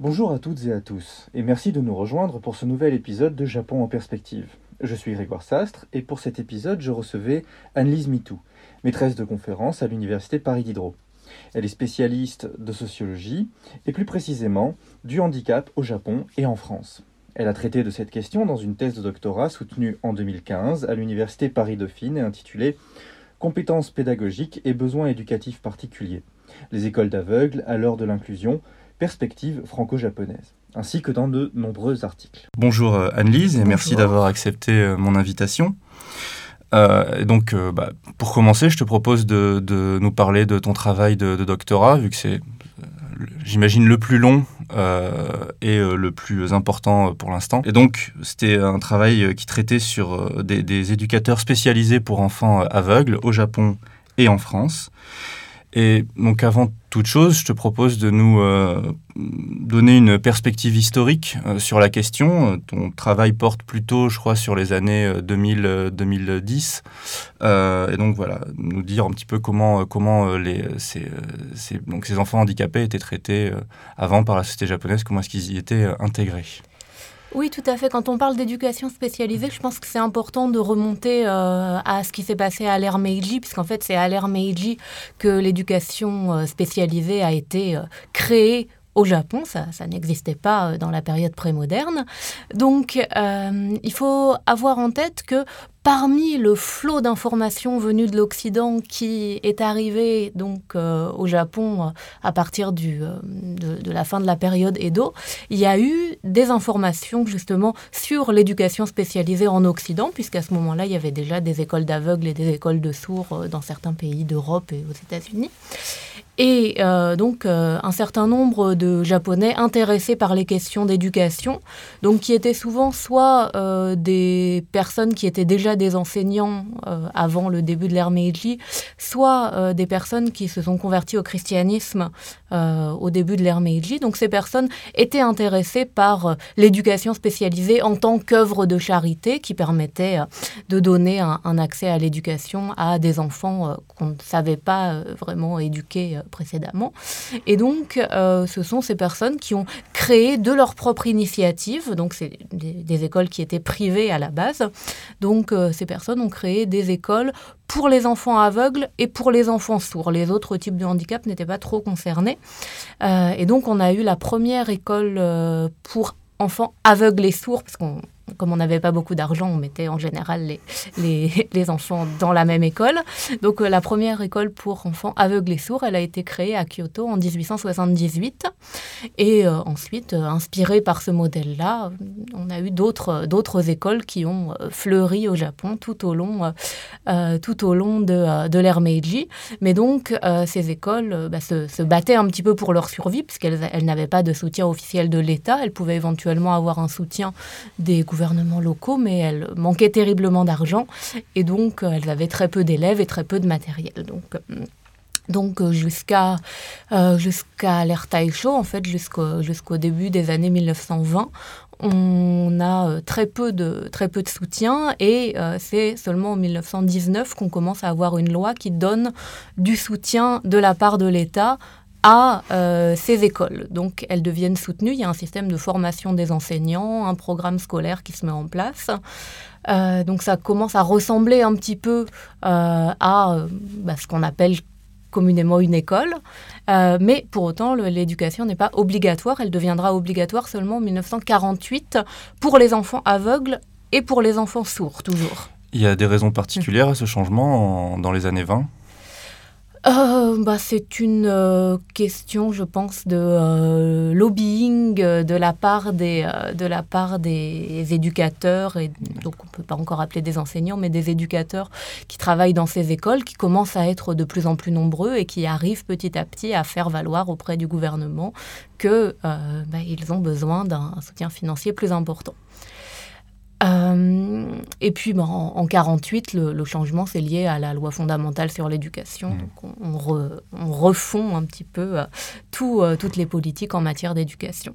Bonjour à toutes et à tous, et merci de nous rejoindre pour ce nouvel épisode de Japon en perspective. Je suis Grégoire Sastre, et pour cet épisode, je recevais Anne-Lise Mitou, maîtresse de conférence à l'Université Paris Diderot. Elle est spécialiste de sociologie, et plus précisément du handicap au Japon et en France. Elle a traité de cette question dans une thèse de doctorat soutenue en 2015 à l'Université Paris-Dauphine et intitulée Compétences pédagogiques et besoins éducatifs particuliers. Les écoles d'aveugles à l'heure de l'inclusion, perspective franco-japonaise, ainsi que dans de nombreux articles. Bonjour euh, Anne-Lise et merci d'avoir accepté euh, mon invitation. Euh, donc, bah, pour commencer, je te propose de, nous parler de ton travail de, doctorat, vu que c'est, j'imagine, le plus long et le plus important pour l'instant. Et donc, c'était un travail qui traitait sur des, des éducateurs spécialisés pour enfants aveugles au Japon et en France. Et donc avant toute chose, je te propose de nous euh, donner une perspective historique euh, sur la question. Ton travail porte plutôt, je crois, sur les années 2000-2010. Euh, et donc voilà, nous dire un petit peu comment, comment les, donc ces enfants handicapés étaient traités avant par la société japonaise, comment est-ce qu'ils y étaient intégrés. Oui, tout à fait. Quand on parle d'éducation spécialisée, je pense que c'est important de remonter euh, à ce qui s'est passé à l'ère Meiji, puisqu'en fait, c'est à l'ère Meiji que l'éducation euh, spécialisée a été euh, créée au Japon, ça, n'existait pas dans la période prémoderne. Donc, il faut avoir en tête que parmi le flot d'informations venues de l'Occident qui est arrivé donc euh, au Japon euh, à partir euh, de, la fin de la période Edo, il y a eu des informations justement sur l'éducation spécialisée en Occident, puisqu'à ce moment-là, il y avait déjà des écoles d'aveugles et des écoles de sourds dans certains pays d'Europe et aux États-Unis. Et donc un certain nombre de Japonais intéressés par les questions d'éducation, donc qui étaient souvent soit des personnes qui étaient déjà des enseignants euh, avant le début de l'ère Meiji, soit euh, des personnes qui se sont converties au christianisme euh, au début de l'ère Meiji. Donc ces personnes étaient intéressées par l'éducation spécialisée en tant qu'œuvre de charité qui permettait de donner un, accès à l'éducation à des enfants qu'on ne savait pas vraiment éduquer précédemment. Et donc ce sont ces personnes qui ont créé de leur propre initiative, donc c'est des, écoles qui étaient privées à la base, donc ces personnes ont créé des écoles pour les enfants aveugles et pour les enfants sourds. Les autres types de handicap n'étaient pas trop concernés. Euh, et donc, on a eu la première école euh, pour enfants aveugles et sourds, parce qu'on comme on n'avait pas beaucoup d'argent, on mettait en général les, les, enfants dans la même école. Donc euh, la première école pour enfants aveugles et sourds, elle a été créée à Kyoto en 1878. Et euh, ensuite, euh, inspirée par ce modèle-là, on a eu d'autres, écoles qui ont fleuri au Japon tout au long, tout au long de, de l'ère Meiji. Mais donc, ces écoles bah, se, se, battaient un petit peu pour leur survie, puisqu'elles elles n'avaient pas de soutien officiel de l'État. Elles pouvaient éventuellement avoir un soutien des gouvernements gouvernements locaux, mais elles manquaient terriblement d'argent et donc euh, elles avaient très peu d'élèves et très peu de matériel. Donc, euh, donc euh, jusqu'à jusqu'à l'ère Taisho, en fait, jusqu'au jusqu'au début des années 1920, on a très peu de, très peu de soutien et c'est seulement en 1919 qu'on commence à avoir une loi qui donne du soutien de la part de l'État à euh, ces écoles. Donc elles deviennent soutenues, il y a un système de formation des enseignants, un programme scolaire qui se met en place. Euh, donc ça commence à ressembler un petit peu euh, à bah, ce qu'on appelle communément une école, mais pour autant l'éducation n'est pas obligatoire, elle deviendra obligatoire seulement en 1948 pour les enfants aveugles et pour les enfants sourds toujours. Il y a des raisons particulières à ce changement dans les années 20 euh, bah, C'est une euh, question, je pense, de euh, lobbying de la part des, de la part des éducateurs, et donc on ne peut pas encore appeler des enseignants, mais des éducateurs qui travaillent dans ces écoles, qui commencent à être de plus en plus nombreux et qui arrivent petit à petit à faire valoir auprès du gouvernement qu'ils bah, ont besoin d'un soutien financier plus important. Euh, et puis, ben, en, 1948, le, changement, c'est lié à la loi fondamentale sur l'éducation. Mmh. Donc, on, refond un petit peu euh, tout, euh, toutes les politiques en matière d'éducation.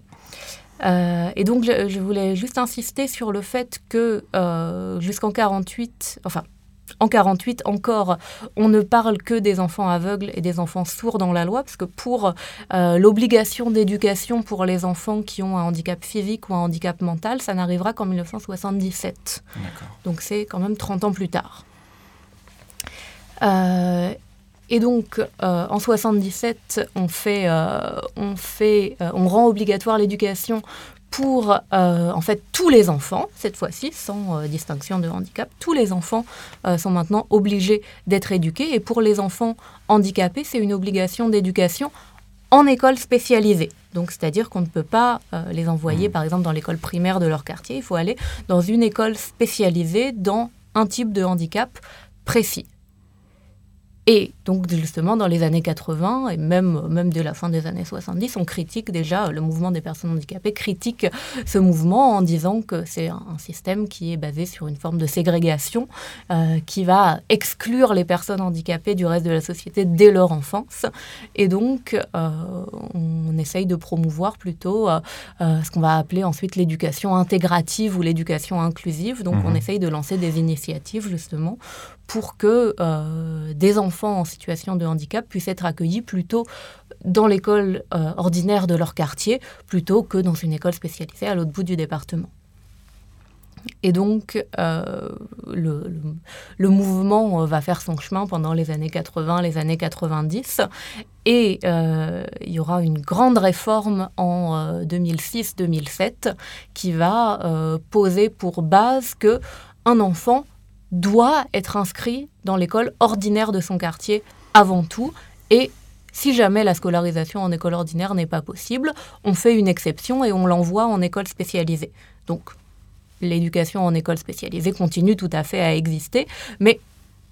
et donc, je, voulais juste insister sur le fait que jusqu'en 48, enfin, en 48 encore, on ne parle que des enfants aveugles et des enfants sourds dans la loi, parce que pour euh, l'obligation d'éducation pour les enfants qui ont un handicap physique ou un handicap mental, ça n'arrivera qu'en 1977. Donc c'est quand même 30 ans plus tard. Euh, et donc, euh, en 77, on fait, on fait, on rend obligatoire l'éducation pour euh, en fait tous les enfants, cette fois-ci, sans euh, distinction de handicap, tous les enfants euh, sont maintenant obligés d'être éduqués. Et pour les enfants handicapés, c'est une obligation d'éducation en école spécialisée. Donc, c'est-à-dire qu'on ne peut pas les envoyer, mmh. par exemple, dans l'école primaire de leur quartier. Il faut aller dans une école spécialisée dans un type de handicap précis. Et donc justement, dans les années 80 et même, même dès la fin des années 70, on critique déjà le mouvement des personnes handicapées, critique ce mouvement en disant que c'est un, système qui est basé sur une forme de ségrégation euh, qui va exclure les personnes handicapées du reste de la société dès leur enfance. Et donc, euh, on essaye de promouvoir plutôt euh, ce qu'on va appeler ensuite l'éducation intégrative ou l'éducation inclusive. Donc, on mmh. essaye de lancer des initiatives justement pour que euh, des enfants en situation de handicap puissent être accueillis plutôt dans l'école euh, ordinaire de leur quartier plutôt que dans une école spécialisée à l'autre bout du département. Et donc, euh, le, mouvement va faire son chemin pendant les années 80, les années 90. Et il y aura une grande réforme en 2006-2007 qui va poser pour base que un enfant doit être inscrit dans l'école ordinaire de son quartier avant tout. Et si jamais la scolarisation en école ordinaire n'est pas possible, on fait une exception et on l'envoie en école spécialisée. Donc l'éducation en école spécialisée continue tout à fait à exister, mais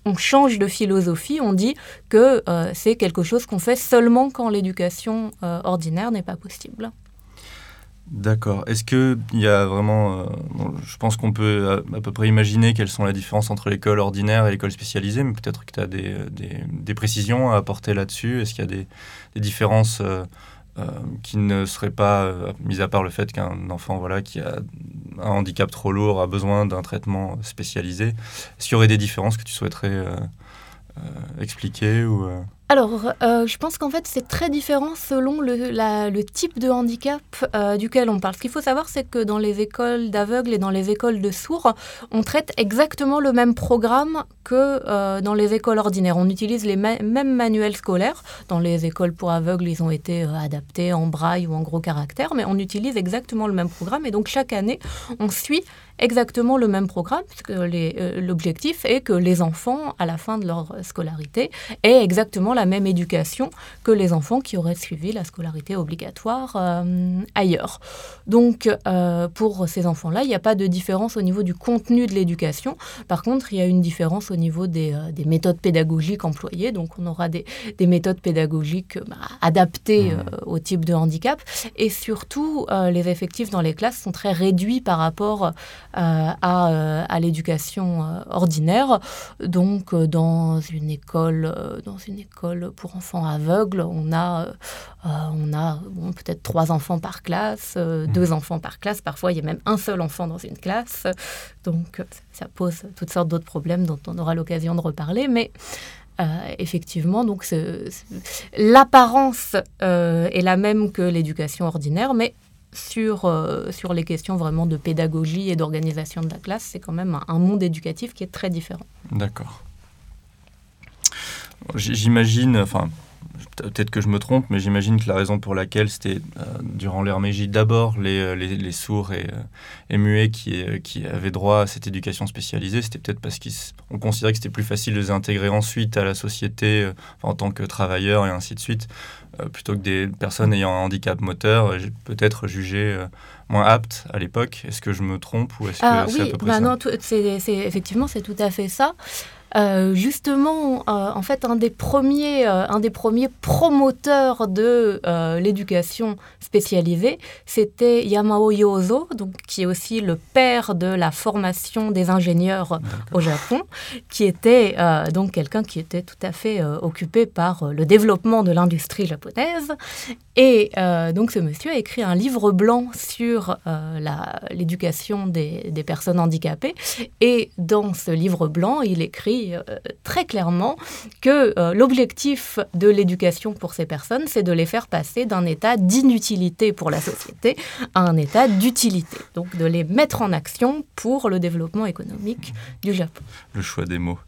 on change de philosophie, on dit que euh, c'est quelque chose qu'on fait seulement quand l'éducation euh, ordinaire n'est pas possible. D'accord. Est-ce qu'il y a vraiment... Euh, je pense qu'on peut à, peu près imaginer quelles sont les différences entre l'école ordinaire et l'école spécialisée, mais peut-être que tu as des, des, précisions à apporter là-dessus. Est-ce qu'il y a des, différences euh, euh, qui ne seraient pas, mis à part le fait qu'un enfant voilà, qui a un handicap trop lourd a besoin d'un traitement spécialisé? Est-ce qu'il y aurait des différences que tu souhaiterais expliquer ou, alors, euh, je pense qu'en fait, c'est très différent selon le, type de handicap euh, duquel on parle. Ce qu'il faut savoir, c'est que dans les écoles d'aveugles et dans les écoles de sourds, on traite exactement le même programme que euh, dans les écoles ordinaires. On utilise les mêmes manuels scolaires. Dans les écoles pour aveugles, ils ont été adaptés en braille ou en gros caractères, mais on utilise exactement le même programme. Et donc, chaque année, on suit exactement le même programme, puisque l'objectif est que les enfants, à la fin de leur scolarité, aient exactement la même éducation que les enfants qui auraient suivi la scolarité obligatoire euh, ailleurs. Donc, euh, pour ces enfants-là, il n'y a pas de différence au niveau du contenu de l'éducation. Par contre, il y a une différence au niveau des, euh, des méthodes pédagogiques employées. Donc, on aura des, des méthodes pédagogiques bah, adaptées mmh. au type de handicap. Et surtout, les effectifs dans les classes sont très réduits par rapport à, à l'éducation ordinaire. Donc, dans une école, dans une école pour enfants aveugles, on a, euh, on a peut-être trois enfants par classe, euh, mmh. deux enfants par classe. Parfois, il y a même un seul enfant dans une classe. Donc, ça pose toutes sortes d'autres problèmes dont on aura l'occasion de reparler. Mais euh, effectivement, donc l'apparence est la même que l'éducation ordinaire, mais sur, sur les questions vraiment de pédagogie et d'organisation de la classe, c'est quand même un monde éducatif qui est très différent. D'accord. J'imagine, enfin, peut-être que je me trompe, mais j'imagine que la raison pour laquelle c'était euh, durant Meiji d'abord les, euh, les, les, sourds et, euh, et muets qui, qui, avaient droit à cette éducation spécialisée, c'était peut-être parce qu'on considérait que c'était plus facile de les intégrer ensuite à la société en tant que travailleurs et ainsi de suite, plutôt que des personnes ayant un handicap moteur, peut-être jugées moins aptes à l'époque. Est-ce que je me trompe ou est-ce que ah c'est à peu près bah ça? non, c'est, effectivement, c'est tout à fait ça. Euh, justement, euh, en fait, un des premiers, euh, un des premiers promoteurs de l'éducation spécialisée, c'était Yamao Yozo, donc, qui est aussi le père de la formation des ingénieurs au Japon, qui était donc quelqu'un qui était tout à fait occupé par le développement de l'industrie japonaise. Et donc, ce monsieur a écrit un livre blanc sur l'éducation des, des personnes handicapées. Et dans ce livre blanc, il écrit dit très clairement que l'objectif de l'éducation pour ces personnes, c'est de les faire passer d'un état d'inutilité pour la société à un état d'utilité. Donc de les mettre en action pour le développement économique du Japon. Le choix des mots.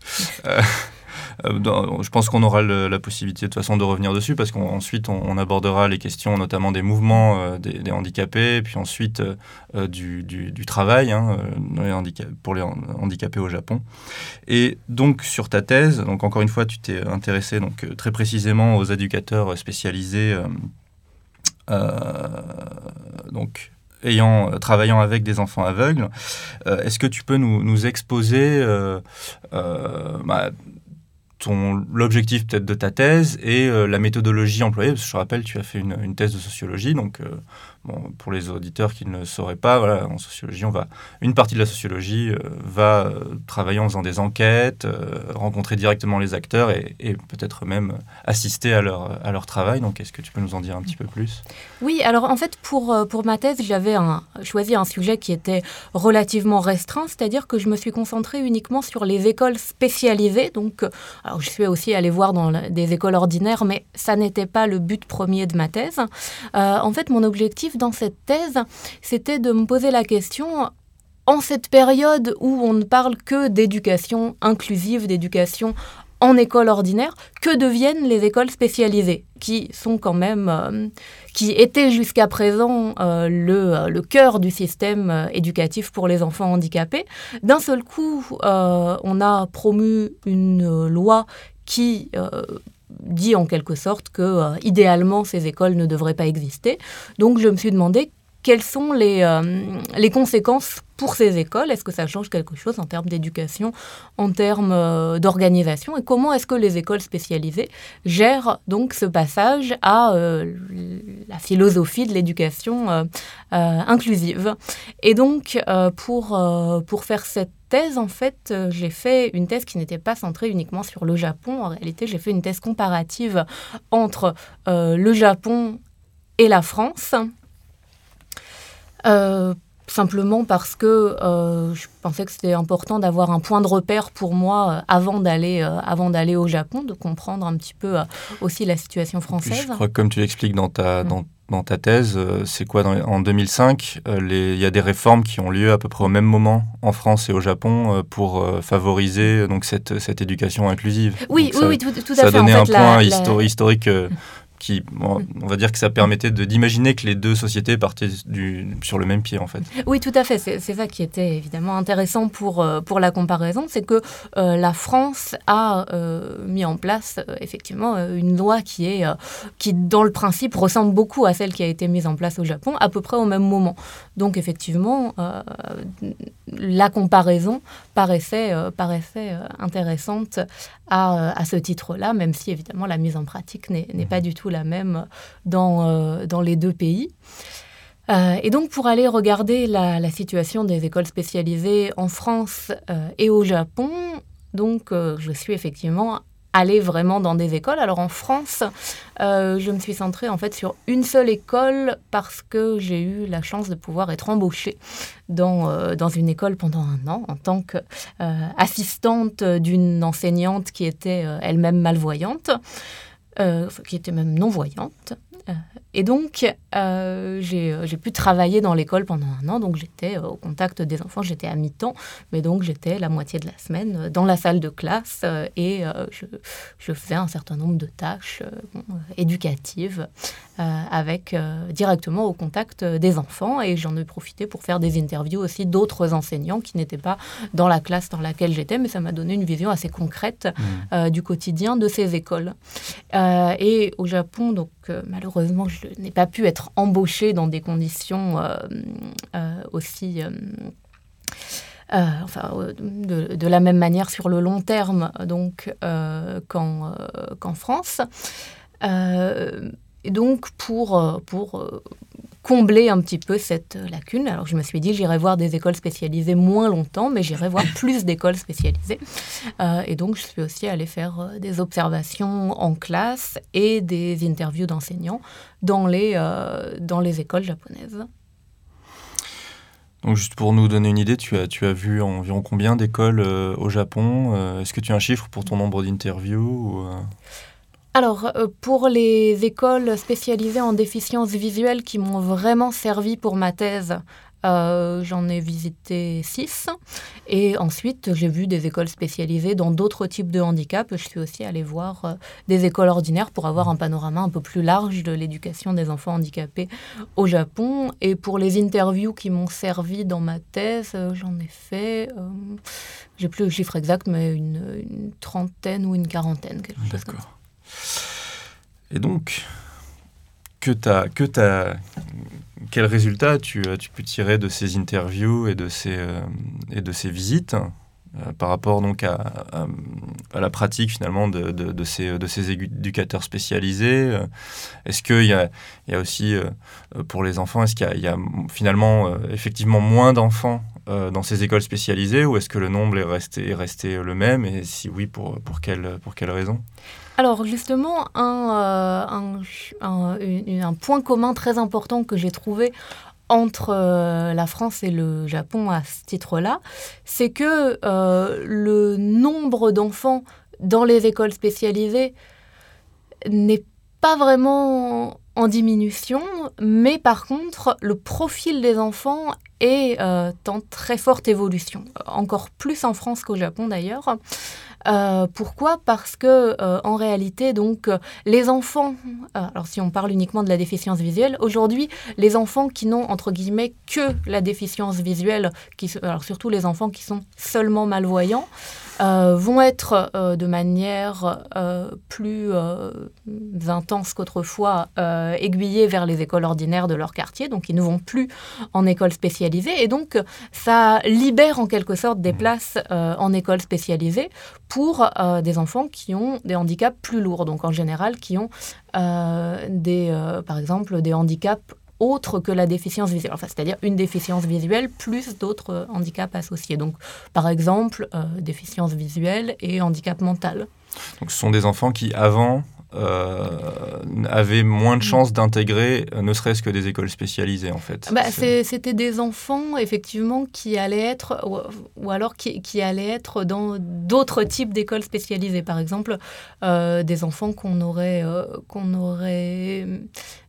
Euh, je pense qu'on aura la possibilité de toute façon de revenir dessus parce qu'ensuite on, abordera les questions notamment des mouvements euh, des, handicapés, puis ensuite euh, du, du, travail hein, pour les handicapés au Japon. Et donc sur ta thèse, donc encore une fois, tu t'es intéressé donc très précisément aux éducateurs spécialisés. donc ayant travaillant avec des enfants aveugles. Est-ce que tu peux nous, nous exposer bah, l'objectif peut-être de ta thèse et euh, la méthodologie employée. Parce que je rappelle, tu as fait une, thèse de sociologie, donc euh, pour les auditeurs qui ne sauraient pas, voilà, en sociologie, on va, une partie de la sociologie euh, va travailler en faisant des enquêtes, rencontrer directement les acteurs et, peut-être même assister à leur, à leur travail. Donc, est-ce que tu peux nous en dire un petit peu plus? Oui, alors en fait, pour, pour ma thèse, j'avais choisi un sujet qui était relativement restreint, c'est-à-dire que je me suis concentrée uniquement sur les écoles spécialisées. Donc, alors je suis aussi allée voir dans des écoles ordinaires, mais ça n'était pas le but premier de ma thèse. en fait, mon objectif dans cette thèse, c'était de me poser la question, en cette période où on ne parle que d'éducation inclusive, d'éducation en école ordinaire, que deviennent les écoles spécialisées, qui sont quand même, euh, qui étaient jusqu'à présent euh, le, euh, le, cœur du système éducatif pour les enfants handicapés. D'un seul coup, on a promu une loi qui dit en quelque sorte que idéalement ces écoles ne devraient pas exister. Donc je me suis demandé quelles sont les, euh, les conséquences pour ces écoles? Est-ce que ça change quelque chose en termes d'éducation, en termes euh, d'organisation? Et comment est-ce que les écoles spécialisées gèrent donc ce passage à la philosophie de l'éducation inclusive? Et donc, pour, pour faire cette thèse, en fait, euh, j'ai fait une thèse qui n'était pas centrée uniquement sur le Japon. En réalité, j'ai fait une thèse comparative entre euh, le Japon et la France. Euh, simplement parce que je pensais que c'était important d'avoir un point de repère pour moi avant d'aller avant d'aller au Japon, de comprendre un petit peu aussi la situation française. je crois que comme tu l'expliques dans ta, dans dans ta thèse, euh, c'est quoi En 2005, euh, il y a des réformes qui ont lieu à peu près au même moment en France et au Japon euh, pour favoriser donc cette, cette éducation inclusive. Oui, oui, oui, tout, à fait. Ça a donné un point historique on va dire que ça permettait d'imaginer que les deux sociétés partaient du, sur le même pied en fait. Oui, tout à fait. C'est ça qui était évidemment intéressant pour, euh, pour la comparaison, c'est que euh, la France a euh, mis en place effectivement une loi qui est qui dans le principe ressemble beaucoup à celle qui a été mise en place au Japon à peu près au même moment. Donc effectivement, la comparaison paraissait paraissait intéressante à, à ce titre-là, même si évidemment la mise en pratique n'est pas du tout la même dans, euh, dans les deux pays. Euh, et donc pour aller regarder la, situation des écoles spécialisées en France euh, et au Japon, donc je suis effectivement allée vraiment dans des écoles. Alors en France, je me suis centrée en fait sur une seule école parce que j'ai eu la chance de pouvoir être embauchée dans, dans une école pendant un an en tant qu'assistante d'une enseignante qui était elle-même malvoyante. Euh, qui était même non-voyante. Euh, et donc, euh, j'ai pu travailler dans l'école pendant un an, donc j'étais au contact des enfants, j'étais à mi-temps, mais donc j'étais la moitié de la semaine dans la salle de classe. Et je, je, faisais un certain nombre de tâches éducatives avec directement au contact des enfants. Et j'en ai profité pour faire des interviews aussi d'autres enseignants qui n'étaient pas dans la classe dans laquelle j'étais, mais ça m'a donné une vision assez concrète mmh. du quotidien de ces écoles. et au Japon, donc malheureusement, je n'ai pas pu être embauchée dans des conditions euh, euh, aussi... Euh, enfin, de, la même manière sur le long terme donc qu'en France. et donc pour, pour combler un petit peu cette lacune. Alors je me suis dit, j'irai voir des écoles spécialisées moins longtemps, mais j'irai voir plus d'écoles spécialisées. Euh, et donc je suis aussi allée faire euh, des observations en classe et des interviews d'enseignants dans, les euh, dans les écoles japonaises. Donc juste pour nous donner une idée, tu as, tu as vu environ combien d'écoles au Japon? Est-ce que tu as un chiffre pour ton nombre d'interviews alors, euh, pour les écoles spécialisées en déficience visuelle qui m'ont vraiment servi pour ma thèse, euh, j'en ai visité six. Et ensuite, j'ai vu des écoles spécialisées dans d'autres types de handicap. Je suis aussi allée voir euh, des écoles ordinaires pour avoir un panorama un peu plus large de l'éducation des enfants handicapés au Japon. Et pour les interviews qui m'ont servi dans ma thèse, j'en ai fait, j'ai plus le chiffre exact, mais une, trentaine ou une quarantaine. D'accord. Et donc, que t'as, que as, quel résultat tu, tu peux tirer de ces interviews et de ces, euh, visites euh, par rapport donc à, la pratique finalement de, ces, éducateurs spécialisés? Euh, Est-ce qu'il y a, il aussi pour les enfants, est-ce qu'il y a, finalement effectivement moins d'enfants dans ces écoles spécialisées ou est-ce que le nombre est resté, est resté le même? Et si oui, pour, pour, quelle, pour quelle raison? Alors justement, un, euh, un, point commun très important que j'ai trouvé entre euh, la France et le Japon à ce titre-là, c'est que euh, le nombre d'enfants dans les écoles spécialisées n'est pas vraiment en diminution, mais par contre, le profil des enfants est en très forte évolution, encore plus en France qu'au Japon d'ailleurs. Euh, pourquoi? Parce que euh, en réalité, donc, euh, les enfants, alors si on parle uniquement de la déficience visuelle, aujourd'hui, les enfants qui n'ont entre guillemets que la déficience visuelle, qui, alors surtout les enfants qui sont seulement malvoyants, euh, vont être euh, de manière euh, plus intense qu'autrefois aiguillés vers les écoles ordinaires de leur quartier, donc ils ne vont plus en école spécialisée, et donc ça libère en quelque sorte des mmh. places en école spécialisée pour des enfants qui ont des handicaps plus lourds, donc en général qui ont des, par exemple des handicaps autre que la déficience visuelle, enfin, c'est-à-dire une déficience visuelle plus d'autres euh, handicaps associés. Donc, par exemple, euh, déficience visuelle et handicap mental. Donc, ce sont des enfants qui, avant, avaient moins de chances d'intégrer ne serait-ce que des écoles spécialisées en fait. Bah, C'était des enfants effectivement qui allaient être ou, alors qui, qui, allaient être dans d'autres types d'écoles spécialisées. Par exemple, des enfants qu'on aurait, qu'on aurait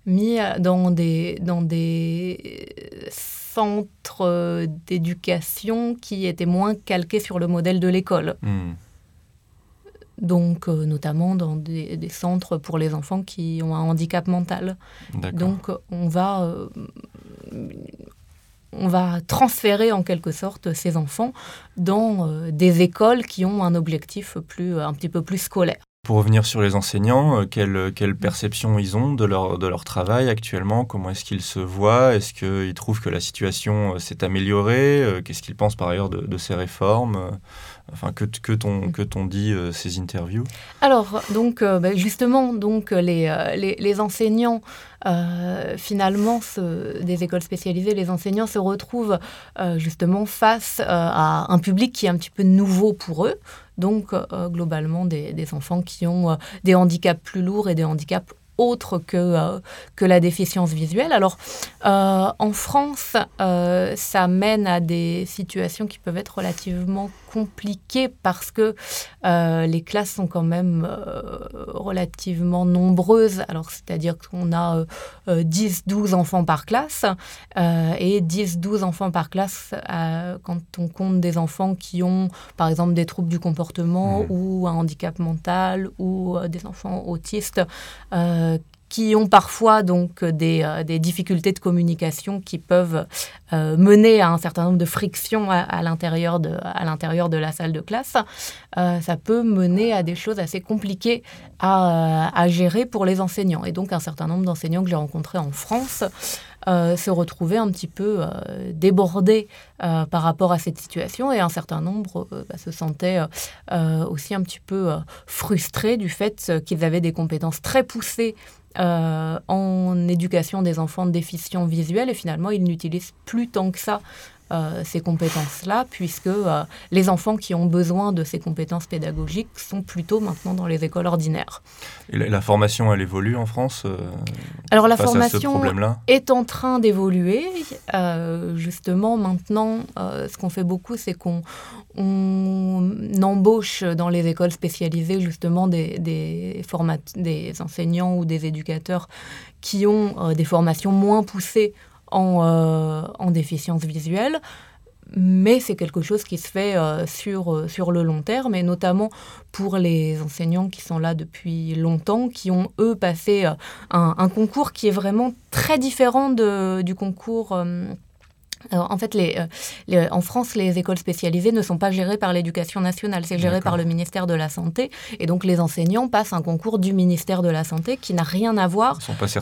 mis dans des, dans des centres d'éducation qui étaient moins calqués sur le modèle de l'école. Hmm. Donc, euh, notamment dans des, centres pour les enfants qui ont un handicap mental. Donc, on va, euh, on va transférer en quelque sorte ces enfants dans euh, des écoles qui ont un objectif plus, un petit peu plus scolaire. Pour revenir sur les enseignants, quelle, quelle, perception ils ont de leur, de leur travail actuellement? Comment est-ce qu'ils se voient? Est-ce qu'ils trouvent que la situation s'est améliorée? Qu'est-ce qu'ils pensent par ailleurs de, ces réformes? Enfin, que, que t'ont que dit ces interviews? Alors, donc, bah, justement, donc, les, les, les enseignants, finalement, des écoles spécialisées, les enseignants se retrouvent justement face à un public qui est un petit peu nouveau pour eux donc euh, globalement des, enfants qui ont euh, des handicaps plus lourds et des handicaps autres que, euh, que la déficience visuelle. Alors, en France, ça mène à des situations qui peuvent être relativement compliqué parce que euh, les classes sont quand même euh, relativement nombreuses. Alors, c'est-à-dire qu'on a 10-12 euh, enfants par classe et 10-12 enfants par classe quand on compte des enfants qui ont, par exemple, des troubles du comportement mmh. ou un handicap mental ou des enfants autistes qui ont parfois donc des, euh, des, difficultés de communication qui peuvent euh, mener à un certain nombre de frictions à, l'intérieur de, à l'intérieur de la salle de classe, euh, ça peut mener à des choses assez compliquées à, à, gérer pour les enseignants. Et donc un certain nombre d'enseignants que j'ai rencontrés en France se retrouvaient un petit peu débordés par rapport à cette situation. Et un certain nombre bah, se sentaient aussi un petit peu frustrés du fait qu'ils avaient des compétences très poussées en éducation des enfants déficients visuels. Et finalement ils n'utilisent plus tant que ça euh, ces compétences-là, puisque euh, les enfants qui ont besoin de ces compétences pédagogiques sont plutôt maintenant dans les écoles ordinaires. Et la, formation, elle évolue en France euh, Alors la formation est en train d'évoluer. justement, maintenant, ce qu'on fait beaucoup, c'est qu'on embauche dans les écoles spécialisées justement des, des, des enseignants ou des éducateurs qui ont des formations moins poussées euh, en, déficience visuelle mais c'est quelque chose qui se fait euh, sur, euh, sur le long terme, et notamment pour les enseignants qui sont là depuis longtemps, qui ont, eux, passé un, concours qui est vraiment très différent de, du concours en fait, euh, les, en France, les écoles spécialisées ne sont pas gérées par l'éducation nationale, c'est géré par le ministère de la Santé. Et donc, les enseignants passent un concours du ministère de la Santé qui n'a rien à voir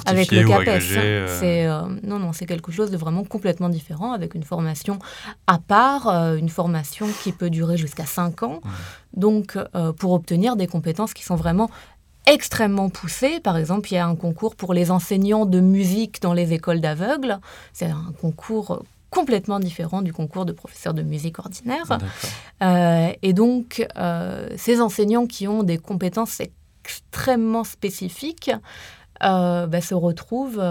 avec le CAPES. Euh. Euh, non, non, c'est quelque chose de vraiment complètement différent, avec une formation à part, une formation qui peut durer jusqu'à 5 ans. Donc, pour obtenir des compétences qui sont vraiment extrêmement poussées. Par exemple, il y a un concours pour les enseignants de musique dans les écoles d'aveugles. C'est un concours complètement différent du concours de professeur de musique ordinaire. Euh, et donc, euh, ces enseignants qui ont des compétences extrêmement spécifiques euh, bah, se retrouvent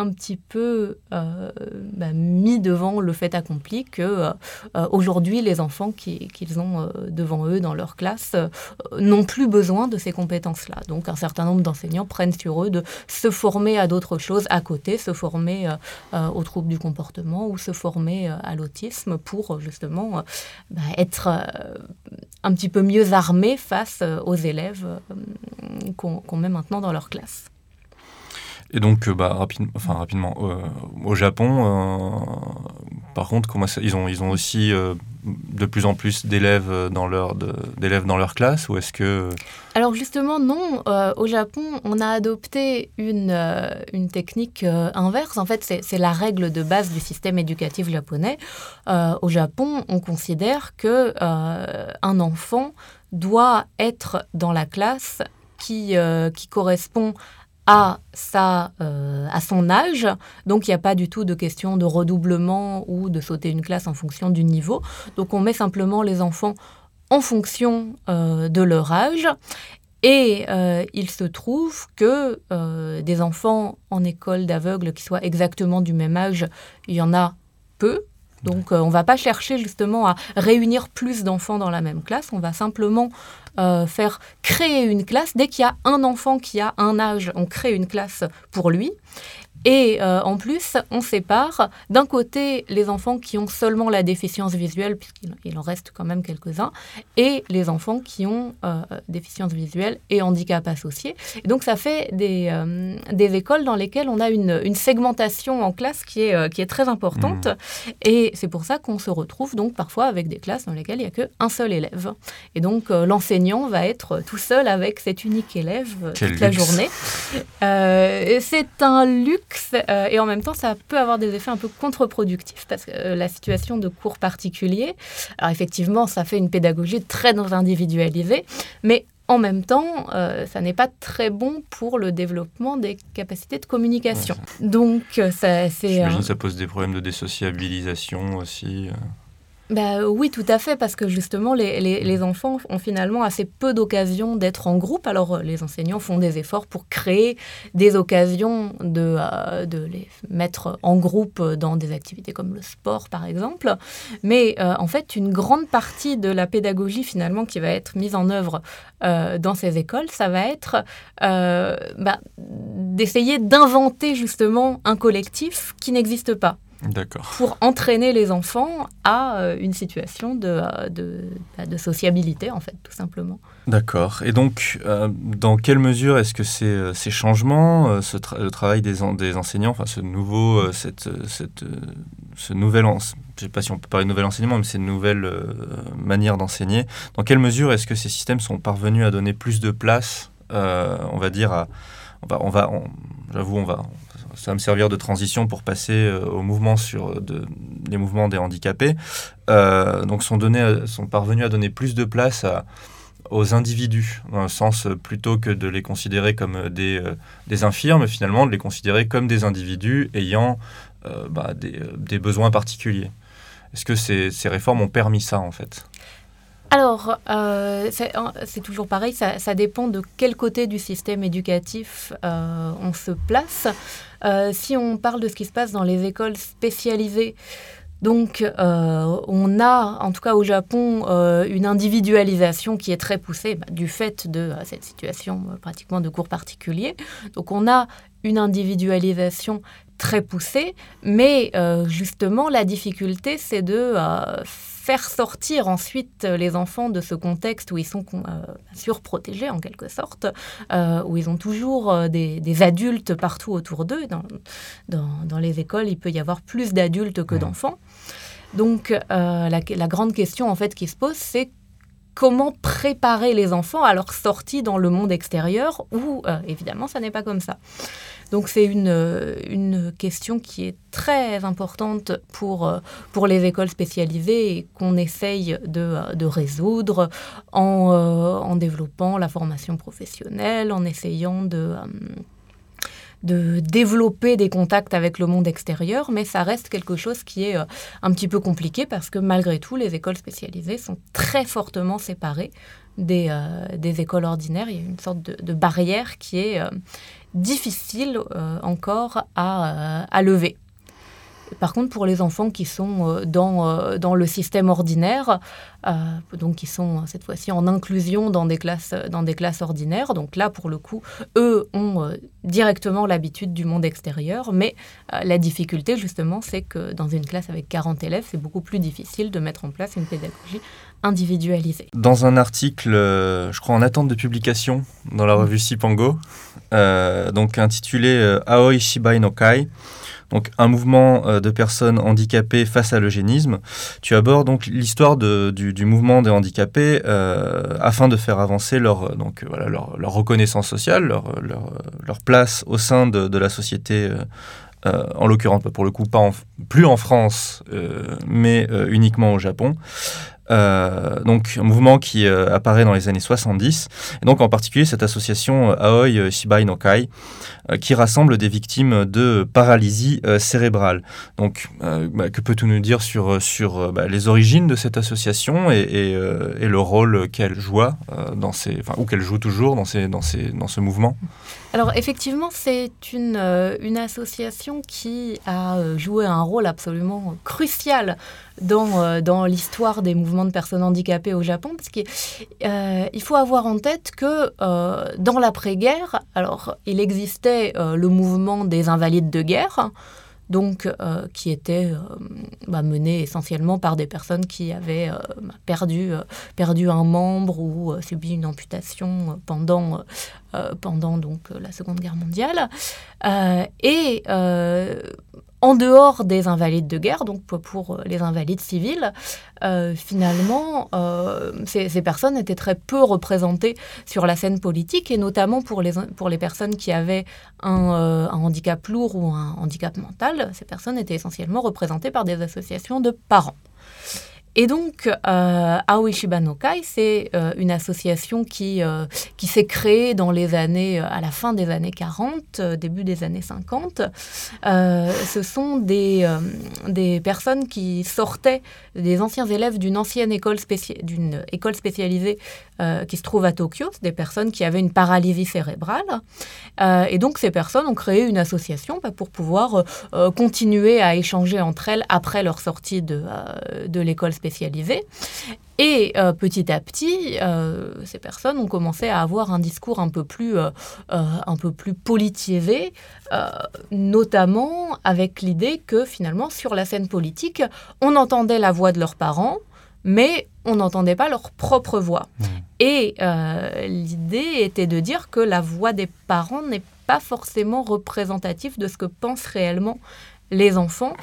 un petit peu euh, bah, mis devant le fait accompli que euh, euh, aujourd'hui les enfants qu'ils ont devant eux dans leur classe n'ont plus besoin de ces compétences-là. Donc un certain nombre d'enseignants prennent sur eux de se former à d'autres choses à côté, se former aux troubles du comportement ou se former à l'autisme pour justement bah, être un petit peu mieux armés face aux élèves qu'on met maintenant dans leur classe. Et donc, euh, bah, enfin, rapidement, euh, au Japon, euh, par contre, comment ils, ont, ils ont aussi de plus en plus d'élèves dans, leur, d'élèves dans leur classe ou est-ce que... Alors justement, non. au Japon, on a adopté une, une technique inverse. En fait, c'est, c'est la règle de base du système éducatif japonais. au Japon, on considère que un enfant doit être dans la classe qui, qui correspond à, sa, euh, à son âge. Donc, il n'y a pas du tout de question de redoublement ou de sauter une classe en fonction du niveau. Donc, on met simplement les enfants en fonction euh, de leur âge. Et euh, il se trouve que des enfants en école d'aveugles qui soient exactement du même âge, il y en a peu. Donc on ne va pas chercher justement à réunir plus d'enfants dans la même classe, on va simplement euh, faire créer une classe. Dès qu'il y a un enfant qui a un âge, on crée une classe pour lui. Et euh, en plus, on sépare d'un côté les enfants qui ont seulement la déficience visuelle, puisqu'il en reste quand même quelques-uns, et les enfants qui ont euh, déficience visuelle et handicap associé. Et donc ça fait des, euh, des écoles dans lesquelles on a une, une segmentation en classe qui est, qui est très importante. Mmh. Et c'est pour ça qu'on se retrouve donc parfois avec des classes dans lesquelles il n'y a qu'un seul élève. Et donc l'enseignant va être tout seul avec cet unique élève toute la journée. c'est un luxe euh, et en même temps, ça peut avoir des effets un peu contre-productifs parce que euh, la situation de cours particulier, alors effectivement, ça fait une pédagogie très individualisée, mais en même temps, euh, ça n'est pas très bon pour le développement des capacités de communication. Donc, ça, c'est. J'imagine que ça pose des problèmes de désociabilisation aussi. Bah, oui, tout à fait, parce que justement, les, les, enfants ont finalement assez peu d'occasions d'être en groupe. Alors, euh, les enseignants font des efforts pour créer des occasions de, euh, de les mettre en groupe dans des activités comme le sport, par exemple. Mais euh, en fait, une grande partie de la pédagogie, finalement, qui va être mise en œuvre dans ces écoles, ça va être bah, d'essayer d'inventer justement un collectif qui n'existe pas pour entraîner les enfants à euh, une situation de, euh, de, bah, de, sociabilité, en fait, tout simplement. D'accord. Et donc, euh, dans quelle mesure est-ce que ces, ces changements, ce le travail des, des, enseignants, enfin ce nouveau, cette, cette, ce nouvel, je ne sais pas si on peut parler de nouvel enseignement, mais cette nouvelle manière d'enseigner, dans quelle mesure est-ce que ces systèmes sont parvenus à donner plus de place, on va dire, à, on va, on va j'avoue, on va, ça va me servir de transition pour passer euh, au mouvement sur euh, les mouvements des handicapés. Euh, donc sont, donnés, sont parvenus à donner plus de place aux individus, dans le sens plutôt que de les considérer comme des, infirmes, finalement de les considérer comme des individus ayant bah, des, besoins particuliers. Est-ce que ces, réformes ont permis ça en fait? Alors, c'est toujours pareil, ça, dépend de quel côté du système éducatif on se place. Euh, si on parle de ce qui se passe dans les écoles spécialisées, donc on a, en tout cas au Japon, une individualisation qui est très poussée bah, du fait de cette situation pratiquement de cours particuliers. Donc on a une individualisation très poussée, mais justement la difficulté c'est de faire sortir ensuite les enfants de ce contexte où ils sont euh, surprotégés en quelque sorte, euh, où ils ont toujours euh, des, adultes partout autour d'eux. Dans, dans, les écoles, il peut y avoir plus d'adultes que d'enfants. Donc la, la, grande question en fait qui se pose, c'est comment préparer les enfants à leur sortie dans le monde extérieur où évidemment ça n'est pas comme ça. Donc c'est une, euh, une question qui est très importante pour, euh, pour les écoles spécialisées et qu'on essaye de, de résoudre en, euh, en, développant la formation professionnelle, en essayant de de développer des contacts avec le monde extérieur, mais ça reste quelque chose qui est un petit peu compliqué parce que malgré tout, les écoles spécialisées sont très fortement séparées des, des écoles ordinaires. Il y a une sorte de, barrière qui est, euh, encore à, euh, à, lever. Par contre, pour les enfants qui sont euh, dans, dans le système ordinaire, donc qui sont cette fois-ci en inclusion dans des, classes, dans des classes ordinaires, donc là, pour le coup, eux ont directement l'habitude du monde extérieur, mais la difficulté, justement, c'est que dans une classe avec 40 élèves, c'est beaucoup plus difficile de mettre en place une pédagogie individualisée. Dans un article, je crois en attente de publication dans la revue Sipango, euh, donc intitulé euh, Aoi Shibai no Kai, donc un mouvement euh, de personnes handicapées face à l'eugénisme. Tu abordes donc l'histoire du, du, mouvement des handicapés afin de faire avancer leur, donc, voilà, leur, leur reconnaissance sociale, leur, leur, leur, place au sein de, de la société. en l'occurrence, pour le coup, pas en, plus en France, mais uniquement au Japon. Euh, donc un mouvement qui euh, apparaît dans les années 70, et donc en particulier cette association euh, Aoi Shibai no Kai, qui rassemble des victimes de paralysie cérébrale. Donc bah, que peux-tu nous dire sur, sur bah, les origines de cette association et, le rôle qu'elle joue dans ces, ou qu'elle joue toujours dans, ces, dans, ces, dans ce mouvement? Alors effectivement, c'est une, une association qui a joué un rôle absolument crucial dans, euh, dans l'histoire des mouvements de personnes handicapées au Japon, parce qu'il euh, faut avoir en tête que euh, dans l'après-guerre, alors il existait le mouvement des invalides de guerre, donc qui était bah, mené essentiellement par des personnes qui avaient bah, perdu, perdu un membre ou subi une amputation pendant, pendant donc, la Seconde Guerre mondiale. et en dehors des invalides de guerre, donc pour euh, les invalides civils, euh, finalement, euh, ces, personnes étaient très peu représentées sur la scène politique, et notamment pour les, personnes qui avaient un, un handicap lourd ou un handicap mental, ces personnes étaient essentiellement représentées par des associations de parents. Et donc, euh, Shibanokai, c'est euh, une association qui, euh, qui s'est créée dans les années, euh, à la fin des années 40, début des années 50. ce sont des, des personnes qui sortaient, des anciens élèves d'une ancienne école, d'une école spécialisée qui se trouve à Tokyo, des personnes qui avaient une paralysie cérébrale. et donc, ces personnes ont créé une association bah, pour pouvoir continuer à échanger entre elles après leur sortie de, de l'école spécialisés. Et euh, petit à petit, euh, ces personnes ont commencé à avoir un discours un peu plus, euh, un peu plus politisé, notamment avec l'idée que finalement, sur la scène politique, on entendait la voix de leurs parents, mais on n'entendait pas leur propre voix. Mmh. Et l'idée était de dire que la voix des parents n'est pas forcément représentative de ce que pensent réellement les enfants,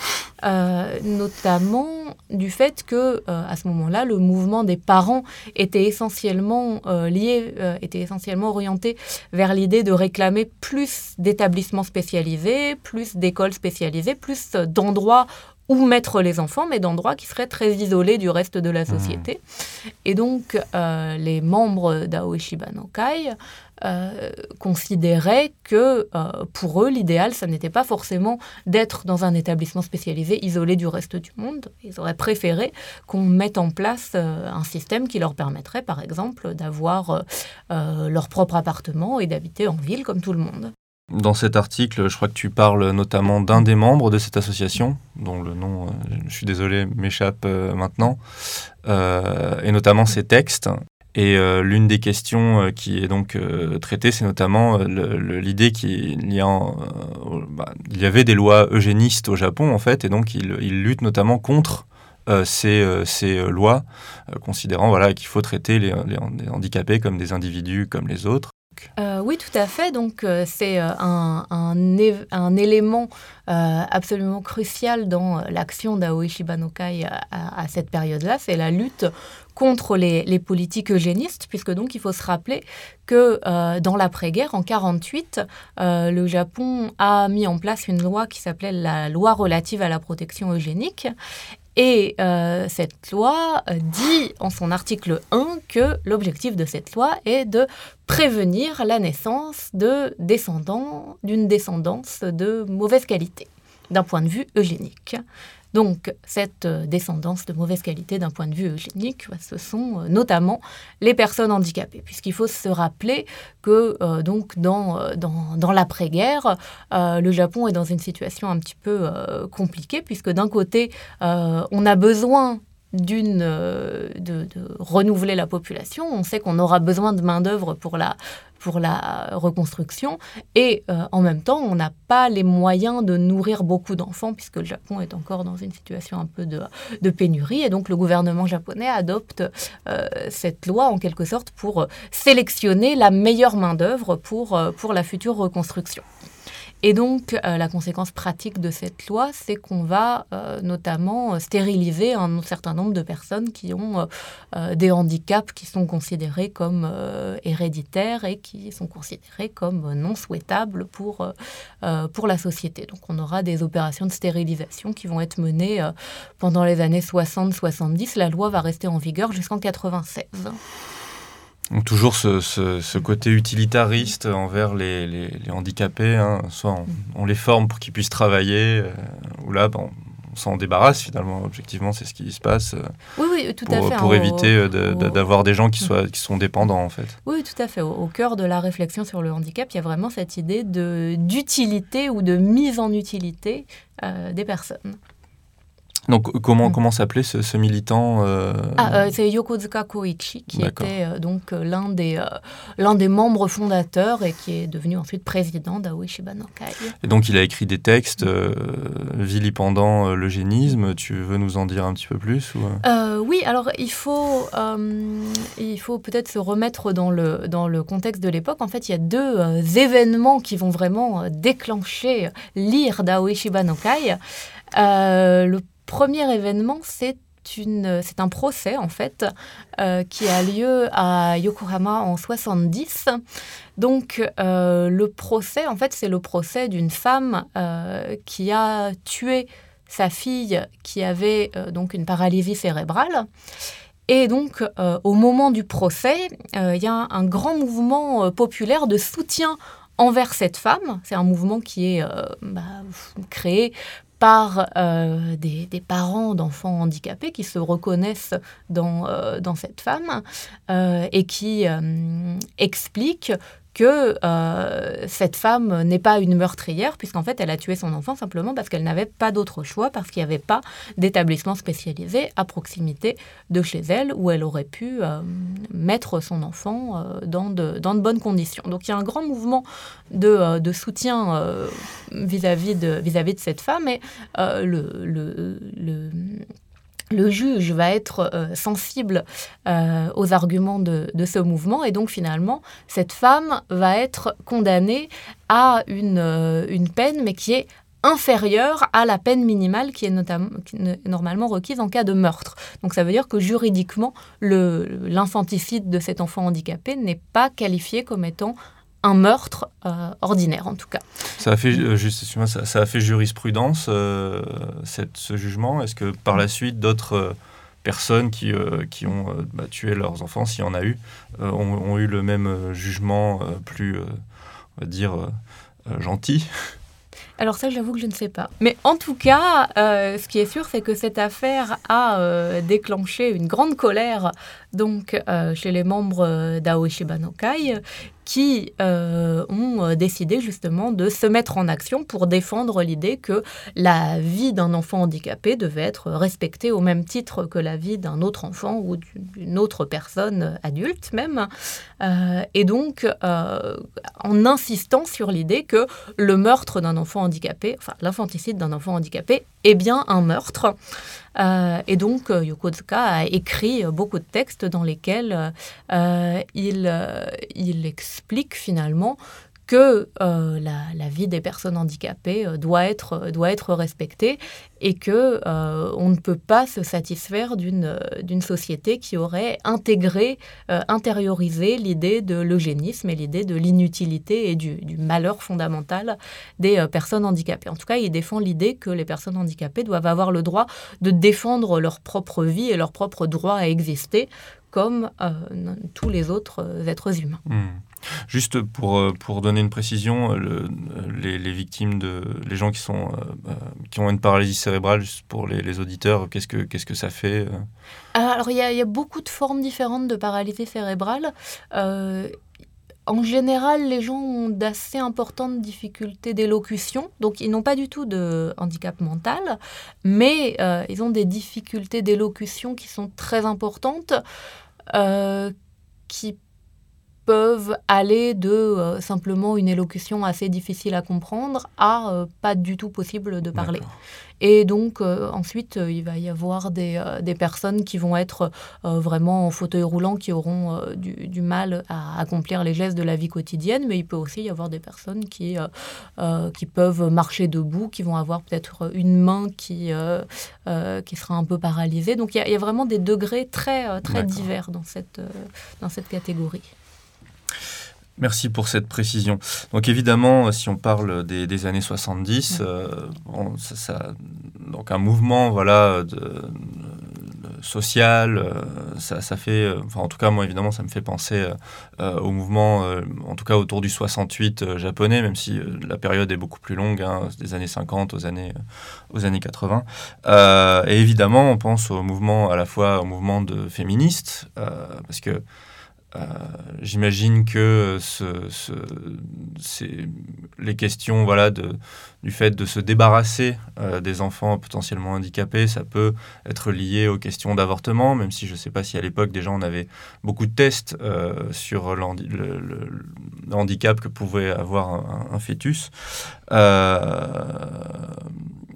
euh, notamment du fait que euh, à ce moment-là, le mouvement des parents était essentiellement euh, lié, était essentiellement orienté vers l'idée de réclamer plus d'établissements spécialisés, plus d'écoles spécialisées, plus d'endroits où mettre les enfants, mais d'endroits qui seraient très isolés du reste de la mmh. société. Et donc, euh, les membres d'Aoishiba no Kai euh, considéraient que euh, pour eux, l'idéal, ça n'était pas forcément d'être dans un établissement spécialisé isolé du reste du monde. Ils auraient préféré qu'on mette en place un système qui leur permettrait, par exemple, d'avoir leur propre appartement et d'habiter en ville comme tout le monde. Dans cet article, je crois que tu parles notamment d'un des membres de cette association, dont le nom, euh, je suis désolé, m'échappe euh, maintenant, euh, et notamment ses textes. Et l'une des questions qui est donc traitée, c'est notamment l'idée qu'il y, bah, y avait des lois eugénistes au Japon, en fait, et donc il, il lutte notamment contre ces, ces, lois, considérant voilà, qu'il faut traiter les, handicapés comme des individus comme les autres. Euh, oui, tout à fait. Donc, euh, c'est euh, un, élément absolument crucial dans l'action d'Aoichi Banokai à, à, cette période-là. C'est la lutte contre les, politiques eugénistes, puisque donc il faut se rappeler que dans l'après-guerre, en 48, le Japon a mis en place une loi qui s'appelait la loi relative à la protection eugénique et euh, cette loi euh, dit en son article 1 que l'objectif de cette loi est de prévenir la naissance de descendants d'une descendance de mauvaise qualité d'un point de vue eugénique. Donc, cette euh, descendance de mauvaise qualité d'un point de vue eugénique, bah, ce sont euh, notamment les personnes handicapées, puisqu'il faut se rappeler que euh, dans, l'après-guerre, le Japon est dans une situation un petit peu compliquée, puisque d'un côté, on a besoin d'une de, de, renouveler la population. On sait qu'on aura besoin de main d'œuvre pour la pour la reconstruction. Et euh, en même temps, on n'a pas les moyens de nourrir beaucoup d'enfants, puisque le Japon est encore dans une situation un peu de, de pénurie. Et donc, le gouvernement japonais adopte euh, cette loi, en quelque sorte, pour sélectionner la meilleure main-d'œuvre pour, euh, pour la future reconstruction. Et donc, euh, la conséquence pratique de cette loi, c'est qu'on va euh, notamment euh, stériliser un certain nombre de personnes qui ont des handicaps qui sont considérés comme héréditaires et qui sont considérés comme non souhaitables pour, pour la société. Donc, on aura des opérations de stérilisation qui vont être menées pendant les années 60-70. La loi va rester en vigueur jusqu'en 96 toujours ce, côté utilitariste envers les, handicapés. Hein. Soit on, les forme pour qu'ils puissent travailler, euh, ou là, on s'en débarrasse finalement. Objectivement, c'est ce qui se passe. Euh, oui, oui, tout pour, à fait. Pour hein, éviter euh, d'avoir des gens qui, soient, qui sont dépendants, en fait. Oui, tout à fait. Au, cœur de la réflexion sur le handicap, il y a vraiment cette idée d'utilité ou de mise en utilité des personnes. Donc comment, mm. comment s'appelait ce, militant euh, ah, euh, C'est Yokozuka Koichi, qui était euh, donc l'un des, l'un des membres fondateurs et qui est devenu ensuite président d'Aoishiba Nokai. Et donc il a écrit des textes vilipendant l'eugénisme. Tu veux nous en dire un petit peu plus ou... Oui, alors il faut, il faut peut-être se remettre dans le, dans le contexte de l'époque. En fait, il y a deux événements qui vont vraiment déclencher l'ire d'Aoishiba Nokai. le premier événement, c'est un procès en fait euh, qui a lieu à Yokohama en 70. Donc euh, le procès, en fait, c'est le procès d'une femme euh, qui a tué sa fille qui avait donc une paralysie cérébrale. Et donc, au moment du procès, il y a un, grand mouvement populaire de soutien envers cette femme. C'est un mouvement qui est bah, créé par euh, des, parents d'enfants handicapés qui se reconnaissent dans, euh, cette femme euh, et qui expliquent que euh, cette femme n'est pas une meurtrière, puisqu'en fait, elle a tué son enfant simplement parce qu'elle n'avait pas d'autre choix, parce qu'il n'y avait pas d'établissement spécialisé à proximité de chez elle où elle aurait pu euh, mettre son enfant euh, dans, de, bonnes conditions. Donc il y a un grand mouvement de, soutien vis-à-vis de, cette femme et le le juge va être euh, sensible euh, aux arguments de, ce mouvement et donc finalement, cette femme va être condamnée à une, euh, peine, mais qui est inférieure à la peine minimale qui est, notamment, normalement requise en cas de meurtre. Donc ça veut dire que juridiquement, l'infanticide de cet enfant handicapé n'est pas qualifié comme étant un meurtre ordinaire en tout cas. Ça a fait, juste, ça, ça, a fait jurisprudence cette, ce jugement. Est-ce que par la suite d'autres personnes qui, qui ont bah, tué leurs enfants, s'il y en a eu, ont, ont, eu le même jugement plus, on va dire, gentil? Alors ça, j'avoue que je ne sais pas. Mais en tout cas, euh, ce qui est sûr, c'est que cette affaire a euh, déclenché une grande colère donc euh, chez les membres d'Aoshi Banokai qui euh, ont euh, décidé justement de se mettre en action pour défendre l'idée que la vie d'un enfant handicapé devait être respectée au même titre que la vie d'un autre enfant ou d'une autre personne adulte même. Euh, et donc, en insistant sur l'idée que le meurtre d'un enfant handicapé, enfin l'infanticide d'un enfant handicapé, est bien un meurtre. Euh, et donc, euh, Yokozuka a écrit beaucoup de textes dans lesquels euh, il, il explique finalement que euh, la, vie des personnes handicapées euh, doit, être, euh, doit être respectée et que on ne peut pas se satisfaire d'une société qui aurait intégré, intériorisé l'idée de l'eugénisme et l'idée de l'inutilité et du, du, malheur fondamental des personnes handicapées. En tout cas, il défend l'idée que les personnes handicapées doivent avoir le droit de défendre leur propre vie et leur propre droit à exister comme tous les autres êtres humains. Hmm. Juste pour, euh, pour donner une précision, euh, le, les, les, victimes, de, les gens qui, sont, euh, qui ont une paralysie cérébrale, juste pour les, les auditeurs, qu'est-ce que, que ça fait Alors, il y, y, a beaucoup de formes différentes de paralysie cérébrale. en général, les gens ont d'assez importantes difficultés d'élocution, donc ils n'ont pas du tout de handicap mental, mais ils ont des difficultés d'élocution qui sont très importantes, qui peuvent aller de euh, simplement une élocution assez difficile à comprendre à euh, pas du tout possible de parler. Et donc euh, ensuite, il va y avoir des, des, personnes qui vont être vraiment en fauteuil roulant, qui auront du, du, mal à accomplir les gestes de la vie quotidienne, mais il peut aussi y avoir des personnes qui, qui peuvent marcher debout, qui vont avoir peut-être une main qui, qui sera un peu paralysée. Donc il y, y, a vraiment des degrés très, très divers dans cette, dans cette catégorie. Merci pour cette précision. Donc évidemment, si on parle des, années 70, euh, ça, donc un mouvement voilà de, social, euh, ça, ça, fait, euh, enfin en tout cas moi évidemment ça me fait penser au mouvement, en tout cas autour du 68 japonais, même si la période est beaucoup plus longue, hein, des années 50 aux années aux années 80. et évidemment on pense au mouvement à la fois au mouvement de féministes, parce que euh, j'imagine que ce, c'est les questions voilà, de, du fait de se débarrasser euh, des enfants potentiellement handicapés, ça peut être lié aux questions d'avortement, même si je ne sais pas si à l'époque déjà on avait beaucoup de tests euh, sur le, handicap que pouvait avoir un, un fœtus.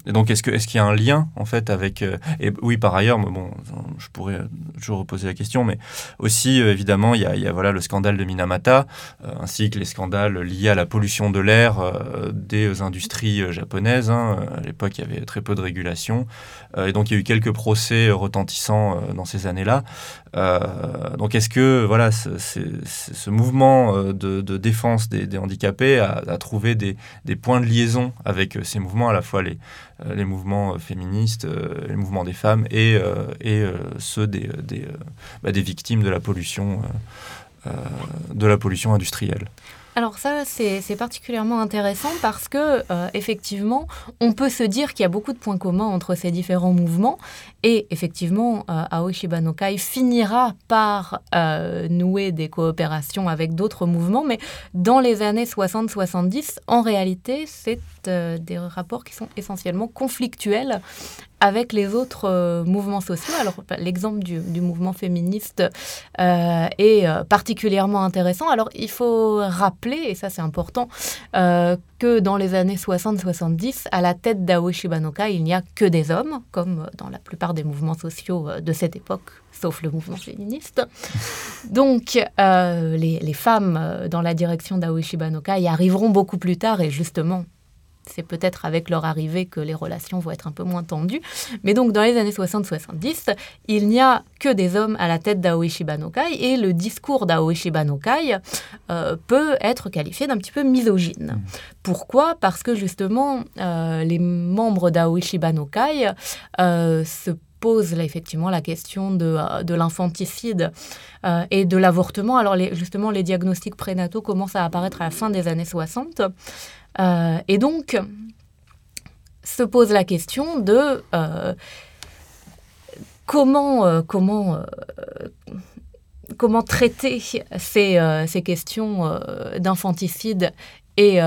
Et donc, est-ce qu'il est y a un lien, en fait, avec... Euh, et oui, par ailleurs, mais bon, je pourrais toujours reposer la question, mais aussi, euh, évidemment, il y a, voilà, le scandale de Minamata, euh, ainsi que les scandales liés à la pollution de l'air des industries japonaises. Hein. À l'époque, il y avait très peu de régulation. et donc, il y a eu quelques procès retentissants dans ces années-là. donc, est-ce que, voilà, ce, mouvement de, défense des, handicapés a, trouvé des, des points de liaison avec ces mouvements, à la fois les les mouvements euh, féministes, euh, les mouvements des femmes et, et ceux des, des, bah, des, victimes de la pollution, de la pollution industrielle. Alors ça, c'est particulièrement intéressant parce que effectivement, on peut se dire qu'il y a beaucoup de points communs entre ces différents mouvements et effectivement, euh, Aoshi Banokai finira par nouer des coopérations avec d'autres mouvements, mais dans les années 60-70, en réalité, c'est des rapports qui sont essentiellement conflictuels avec les autres euh, mouvements sociaux. Alors, bah, l'exemple du, mouvement féministe euh, est euh, particulièrement intéressant. Alors, il faut rappeler, et ça c'est important, que dans les années 60-70, à la tête d'Aoshi Banoka, il n'y a que des hommes, comme dans la plupart des mouvements sociaux de cette époque, sauf le mouvement féministe. Donc, les, femmes dans la direction d'Aoshi Banoka y arriveront beaucoup plus tard, et justement, c'est peut-être avec leur arrivée que les relations vont être un peu moins tendues. Mais donc, dans les années 60-70, il n'y a que des hommes à la tête d'Aoishi Banokai et le discours d'Aoishi Banokai euh, peut être qualifié d'un petit peu misogyne. Mmh. Pourquoi? Parce que justement, euh, les membres d'Aoishi Banokai euh, se posent là, effectivement la question de, de l'infanticide et de l'avortement. Alors les, justement, les diagnostics prénataux commencent à apparaître à la fin des années 60. Euh, et donc, se pose la question de euh, comment, euh, comment, comment traiter ces, ces questions d'infanticide et,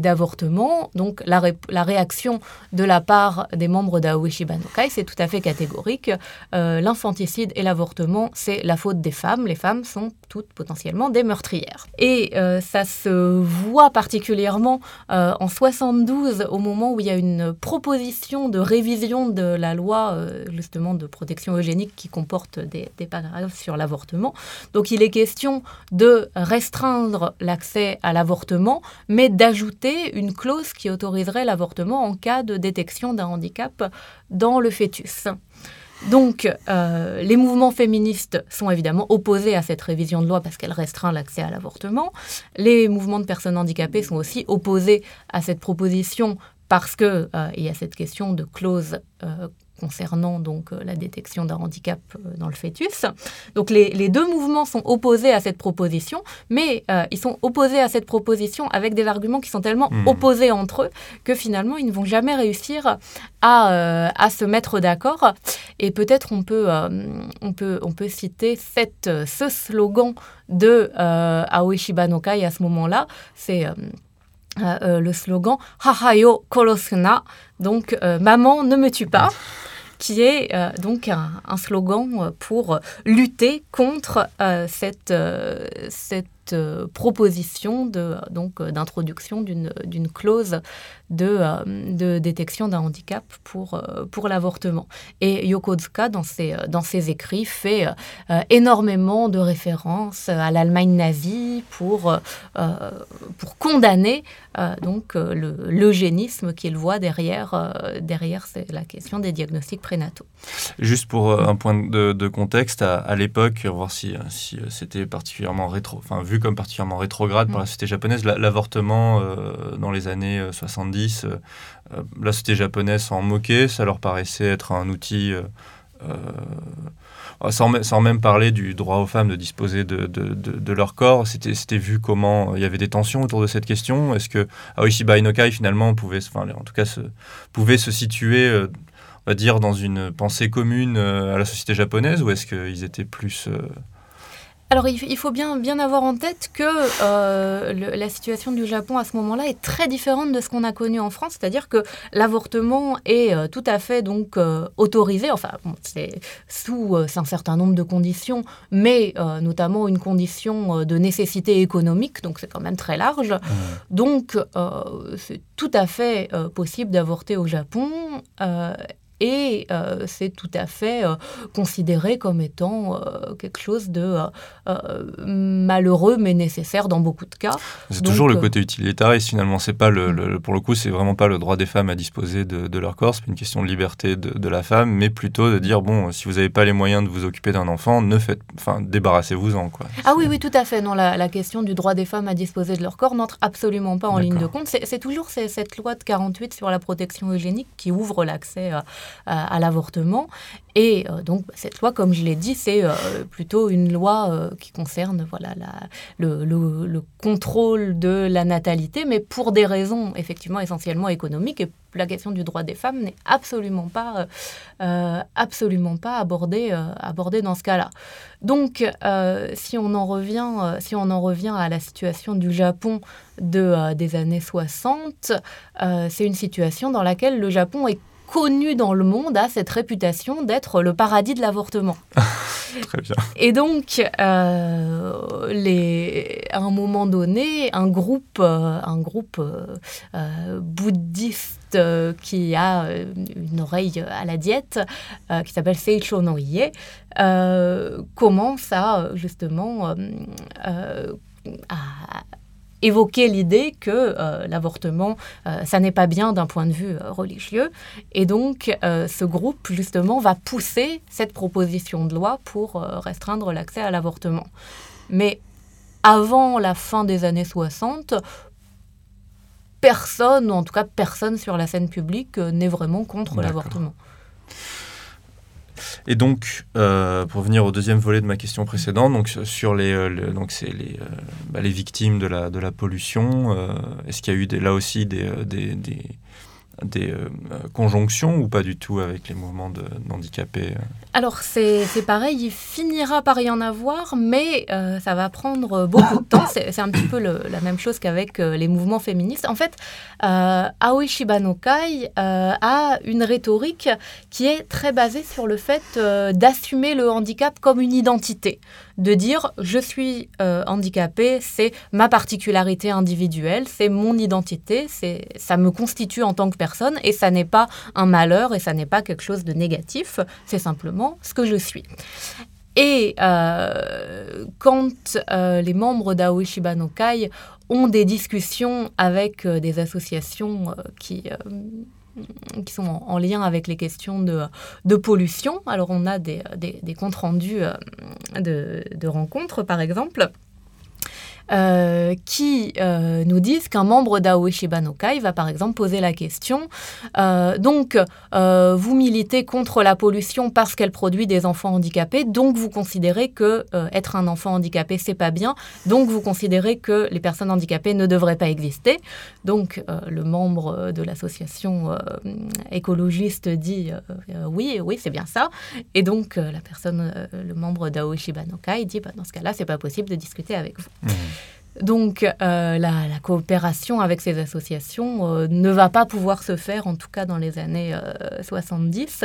d'avortement. Donc la, la, réaction de la part des membres d'Aoishi Banokai, c'est tout à fait catégorique. L'infanticide et l'avortement, c'est la faute des femmes. Les femmes sont toutes potentiellement des meurtrières. Et euh, ça se voit particulièrement en 72, au moment où il y a une proposition de révision de la loi justement de protection eugénique qui comporte des paragraphes sur l'avortement. Donc il est question de restreindre l'accès à l'avortement, mais d'ajouter une clause qui autoriserait l'avortement en cas de détection d'un handicap dans le fœtus. Donc, euh, les mouvements féministes sont évidemment opposés à cette révision de loi parce qu'elle restreint l'accès à l'avortement. Les mouvements de personnes handicapées sont aussi opposés à cette proposition parce qu'il euh, y a cette question de clause euh, concernant donc euh, la détection d'un handicap euh, dans le fœtus. Donc les, deux mouvements sont opposés à cette proposition, mais euh, ils sont opposés à cette proposition avec des arguments qui sont tellement hmm. opposés entre eux que finalement ils ne vont jamais réussir à, à se mettre d'accord. Et peut-être on peut, on peut, on peut citer cette, ce slogan de Aoishi Banokai à ce moment-là. C'est le slogan Hahayo korosuna, donc maman ne me tue pas qui est euh, donc un, slogan pour lutter contre euh, cette, euh, cette proposition de, donc, d'introduction d'une, d'une clause de, de détection d'un handicap pour, pour l'avortement. Et Yokozuka, dans ses, dans ses écrits, fait énormément de références à l'Allemagne nazie pour, pour condamner donc, le, l'eugénisme qu'il voit derrière, derrière la question des diagnostics prénataux. Juste pour un point de, contexte, à, l'époque, voir si, si c'était particulièrement rétro, enfin vu comme particulièrement rétrograde par la mm. société japonaise. L'avortement, euh, dans les années 70, euh, euh, la société japonaise s'en moquait, ça leur paraissait être un outil... Sans, sans, même parler du droit aux femmes de disposer de, de, de, leur corps, c'était vu comment il y avait des tensions autour de cette question. Est-ce que Aoishiba Inokai finalement pouvait, enfin, en tout cas, se, pouvait se situer, on va dire, dans une pensée commune à la société japonaise, ou est-ce qu'ils étaient plus alors il faut bien, bien avoir en tête que euh, la situation du Japon à ce moment-là est très différente de ce qu'on a connu en France, c'est-à-dire que l'avortement est euh, tout à fait donc euh, autorisé, enfin c'est sous un certain nombre de conditions, mais notamment une condition de nécessité économique, donc c'est quand même très large. Donc c'est tout à fait possible d'avorter au Japon et euh, c'est tout à fait euh, considéré comme étant euh, quelque chose de malheureux mais nécessaire dans beaucoup de cas. C'est toujours le côté utilitariste finalement. C'est pas le, pour le coup, c'est vraiment pas le droit des femmes à disposer de, leur corps. C'est une question de liberté de, la femme, mais plutôt de dire bon, si vous n'avez pas les moyens de vous occuper d'un enfant, ne faites, enfin, débarrassez-vous-en quoi. Ah oui, oui, tout à fait. Non, la, question du droit des femmes à disposer de leur corps n'entre absolument pas en ligne de compte. C'est toujours cette loi de 48 sur la protection eugénique qui ouvre l'accès à, l'avortement. Et euh, donc, cette loi, comme je l'ai dit, c'est euh, plutôt une loi euh, qui concerne voilà, le, le, contrôle de la natalité, mais pour des raisons effectivement essentiellement économiques. Et la question du droit des femmes n'est absolument pas, absolument pas abordée, abordée dans ce cas-là. Donc, si, on en revient, si on en revient à la situation du Japon de, des années 60, c'est une situation dans laquelle le Japon est connu dans le monde a cette réputation d'être le paradis de l'avortement. Très bien. Et donc, euh, les, à un moment donné, un groupe, euh, un groupe euh, bouddhiste qui a une oreille à la diète, qui s'appelle Seicho no Ie, commence à justement à évoquer l'idée que l'avortement, ça n'est pas bien d'un point de vue religieux. Et donc, ce groupe, justement, va pousser cette proposition de loi pour restreindre l'accès à l'avortement. Mais avant la fin des années 60, personne, ou en tout cas personne sur la scène publique, n'est vraiment contre l'avortement. Et donc, euh, pour venir au deuxième volet de ma question précédente, donc sur les, euh, donc c'est les, euh, bah, les victimes de la, de la pollution, est-ce qu'il y a eu là aussi des, des, des euh, conjonctions ou pas du tout avec les mouvements d'handicapés euh Alors c'est pareil, il finira par y en avoir, mais euh, ça va prendre beaucoup de temps. C'est un petit peu la même chose qu'avec les mouvements féministes. En fait, Aoi Shibanokai a une rhétorique qui est très basée sur le fait d'assumer le handicap comme une identité de dire je suis handicapé, c'est ma particularité individuelle, c'est mon identité, c'est ça me constitue en tant que personne et ça n'est pas un malheur et ça n'est pas quelque chose de négatif, c'est simplement ce que je suis. Et euh, quand euh, les membres d'Aoishiba no Kai ont des discussions avec euh, des associations qui, qui sont en, lien avec les questions de, pollution, alors on a des, des, comptes rendus de, de rencontres par exemple, euh, qui euh, nous disent qu'un membre d'Aoi Shibanokai va par exemple poser la question euh, donc vous militez contre la pollution parce qu'elle produit des enfants handicapés, donc vous considérez que être un enfant handicapé c'est pas bien, donc vous considérez que les personnes handicapées ne devraient pas exister. Donc le membre de l'association écologiste dit oui, oui c'est bien ça, et donc la personne, le membre d'Aoi Shibanokai dit bah, dans ce cas-là c'est pas possible de discuter avec vous. Mmh. Donc euh, la, coopération avec ces associations euh, ne va pas pouvoir se faire, en tout cas dans les années 70.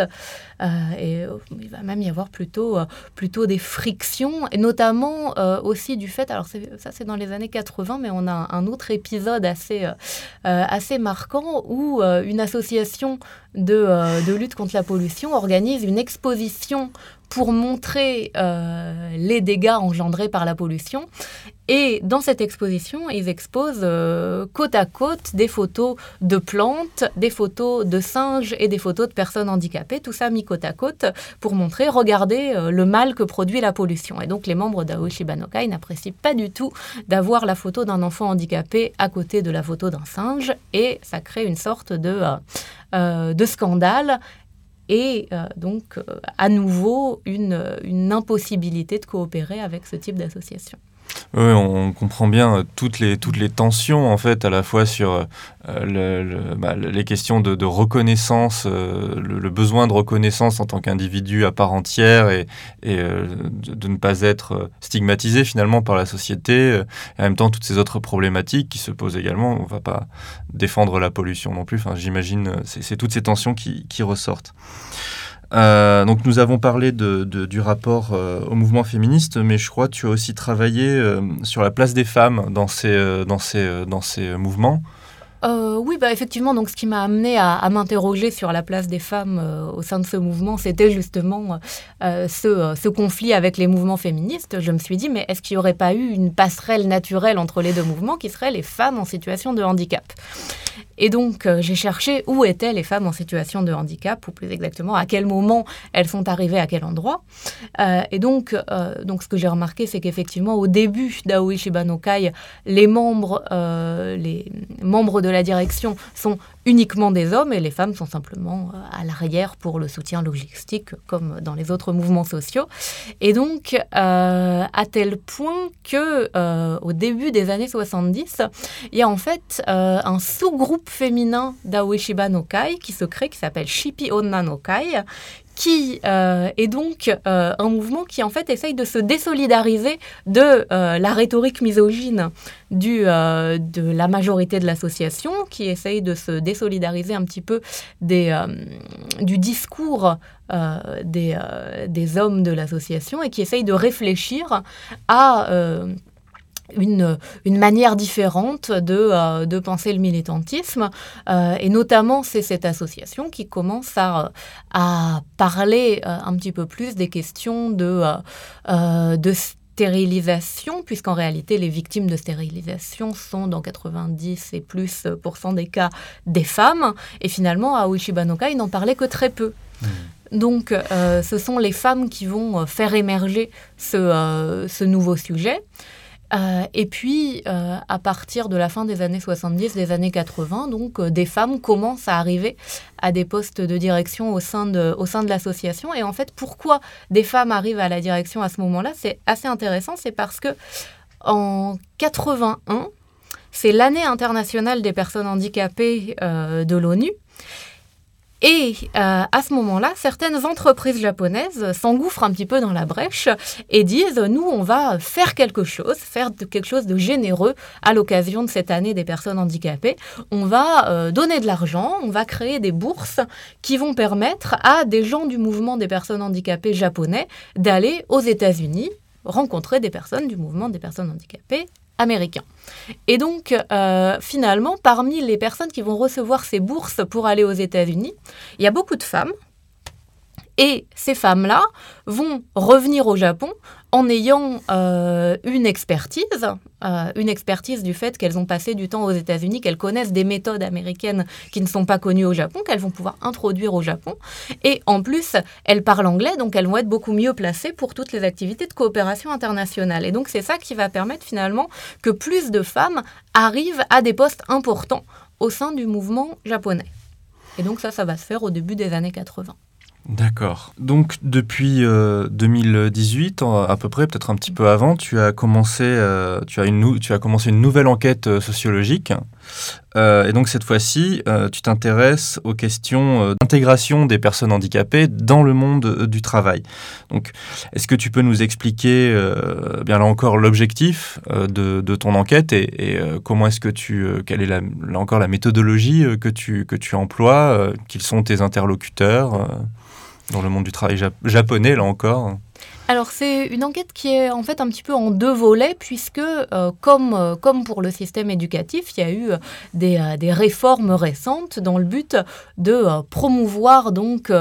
Euh, et il va même y avoir plutôt, plutôt des frictions, et notamment aussi du fait, alors ça c'est dans les années 80, mais on a un autre épisode assez, assez marquant où une association de, de lutte contre la pollution organise une exposition pour montrer euh, les dégâts engendrés par la pollution. Et dans cette exposition, ils exposent euh, côte à côte des photos de plantes, des photos de singes et des photos de personnes handicapées, tout ça mis côte à côte pour montrer, regardez euh, le mal que produit la pollution. Et donc les membres d'Aoshi Banokai n'apprécient pas du tout d'avoir la photo d'un enfant handicapé à côté de la photo d'un singe et ça crée une sorte de, de scandale et euh, donc euh, à nouveau une, une impossibilité de coopérer avec ce type d'association. Oui, on comprend bien euh, toutes les, toutes les tensions, en fait, à la fois sur le, bah, les questions de, reconnaissance, le, besoin de reconnaissance en tant qu'individu à part entière et, de, ne pas être stigmatisé finalement par la société. Et en même temps, toutes ces autres problématiques qui se posent également. On ne va pas défendre la pollution non plus. Enfin, J'imagine, c'est toutes ces tensions qui ressortent. Euh, donc nous avons parlé du rapport euh, au mouvement féministe, mais je crois que tu as aussi travaillé euh, sur la place des femmes dans ces, mouvements. Oui, bah, effectivement, donc ce qui m'a amené à, m'interroger sur la place des femmes au sein de ce mouvement, c'était justement ce, conflit avec les mouvements féministes. Je me suis dit, mais est-ce qu'il n'y aurait pas eu une passerelle naturelle entre les deux mouvements qui serait les femmes en situation de handicap? Et donc, j'ai cherché où étaient les femmes en situation de handicap, ou plus exactement, à quel moment elles sont arrivées à quel endroit. et donc, donc, ce que j'ai remarqué, c'est qu'effectivement, au début d'Aoi Shibanokai, les membres, les membres de la direction sont uniquement des hommes et les femmes sont simplement euh, à l'arrière pour le soutien logistique comme dans les autres mouvements sociaux. Et donc, euh, à tel point que euh, au début des années 70, il y a en fait un sous-groupe féminin d'Aoishiba no Kai qui se crée, qui s'appelle Shipi Onna no Kai, qui euh, est donc euh, un mouvement qui en fait essaye de se désolidariser de euh, la rhétorique misogyne de la majorité de l'association, qui essaye de se désolidariser un petit peu des, du discours des, des hommes de l'association et qui essaye de réfléchir à une, une manière différente de, euh, de penser le militantisme. Euh, et notamment, c'est cette association qui commence à, à parler euh, un petit peu plus des questions de, de stérilisation, puisqu'en réalité, les victimes de stérilisation sont dans 90 et plus des cas des femmes. Et finalement, à Uishibanoka, il n'en parlait que très peu. Mmh. Donc, euh, ce sont les femmes qui vont euh, faire émerger ce, euh, ce nouveau sujet. Et puis, à partir de la fin des années 70, des années 80, donc, des femmes commencent à arriver à des postes de direction au sein de, de l'association. Et en fait, pourquoi des femmes arrivent à la direction à ce moment-là C'est assez intéressant, c'est parce que en 81, c'est l'année internationale des personnes handicapées de l'ONU. Et euh, à ce moment-là, certaines entreprises japonaises s'engouffrent un petit peu dans la brèche et disent, nous, on va faire quelque chose, faire quelque chose de généreux à l'occasion de cette année des personnes handicapées. On va euh, donner de l'argent, on va créer des bourses qui vont permettre à des gens du mouvement des personnes handicapées japonais d'aller aux États-Unis rencontrer des personnes du mouvement des personnes handicapées américains. Et donc, euh, finalement, parmi les personnes qui vont recevoir ces bourses pour aller aux États-Unis, il y a beaucoup de femmes. Et ces femmes-là vont revenir au Japon en ayant euh, une expertise, euh, une expertise du fait qu'elles ont passé du temps aux États-Unis, qu'elles connaissent des méthodes américaines qui ne sont pas connues au Japon, qu'elles vont pouvoir introduire au Japon. Et en plus, elles parlent anglais, donc elles vont être beaucoup mieux placées pour toutes les activités de coopération internationale. Et donc c'est ça qui va permettre finalement que plus de femmes arrivent à des postes importants au sein du mouvement japonais. Et donc ça, ça va se faire au début des années 80. D'accord. Donc depuis 2018, euh, à peu près, peut-être un petit peu avant, tu as commencé, euh, tu as une, tu as commencé une nouvelle enquête euh, sociologique. et donc cette fois-ci, tu t'intéresses aux questions d'intégration des personnes handicapées dans le monde du travail. Donc, est-ce que tu peux nous expliquer, bien là encore, l'objectif de, ton enquête et, comment est-ce que tu, quelle est là encore la méthodologie que tu que tu emploies, Quels sont tes interlocuteurs dans le monde du travail japonais, là encore. Alors c'est une enquête qui est en fait un petit peu en deux volets puisque euh, comme, euh, comme pour le système éducatif, il y a eu euh, des, réformes récentes dans le but de promouvoir donc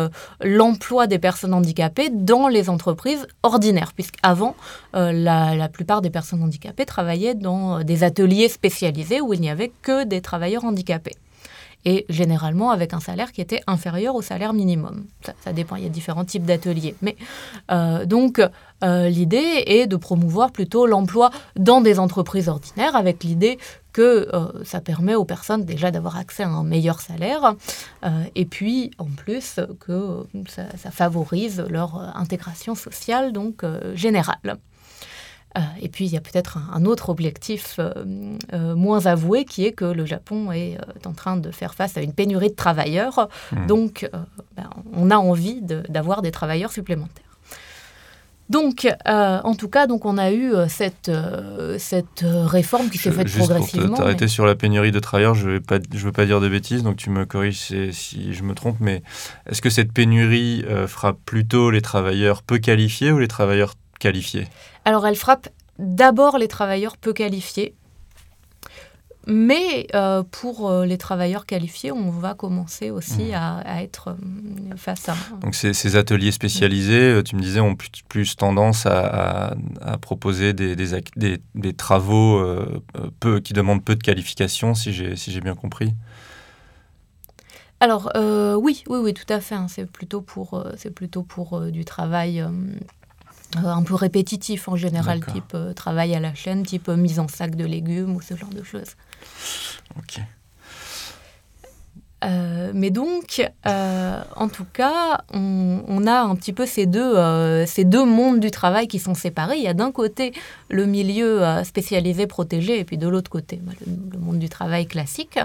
l'emploi des personnes handicapées dans les entreprises ordinaires puisqu'avant la, la plupart des personnes handicapées travaillaient dans des ateliers spécialisés où il n'y avait que des travailleurs handicapés et généralement avec un salaire qui était inférieur au salaire minimum. Ça, dépend, il y a différents types d'ateliers. Mais euh, donc, euh, l'idée est de promouvoir plutôt l'emploi dans des entreprises ordinaires avec l'idée que euh, ça permet aux personnes déjà d'avoir accès à un meilleur salaire et puis en plus que ça, ça favorise leur intégration sociale donc générale. Euh, et puis, il y a peut-être un, autre objectif euh, euh, moins avoué qui est que le Japon est en train de faire face à une pénurie de travailleurs. Hmm. Donc, ben, on a envie d'avoir des travailleurs supplémentaires. Donc, en tout cas, donc on a eu cette, cette réforme qui s'est faite progressivement. Pour t'arrêter sur la pénurie de travailleurs, je ne veux pas dire de bêtises, donc tu me corriges si, si je me trompe, mais est-ce que cette pénurie fera plutôt les travailleurs peu qualifiés ou les travailleurs qualifiés? Alors, elle frappe d'abord les travailleurs peu qualifiés. Mais euh, pour euh, les travailleurs qualifiés, on va commencer aussi mmh. à, être euh, face à... Donc ces, ateliers spécialisés, tu me disais, ont plus, tendance à, proposer des, des, travaux peu, qui demandent peu de qualification, si j'ai si bien compris. Alors oui, oui, oui, tout à fait. Hein. C'est plutôt pour, c'est plutôt pour du travail un peu répétitif en général, type euh, travail à la chaîne, type euh, mise en sac de légumes ou ce genre de choses. Ok. Euh, mais donc, euh, en tout cas, on, a un petit peu ces deux, euh, ces deux mondes du travail qui sont séparés. Il y a d'un côté le milieu spécialisé, protégé, et puis de l'autre côté, bah, le, monde du travail classique.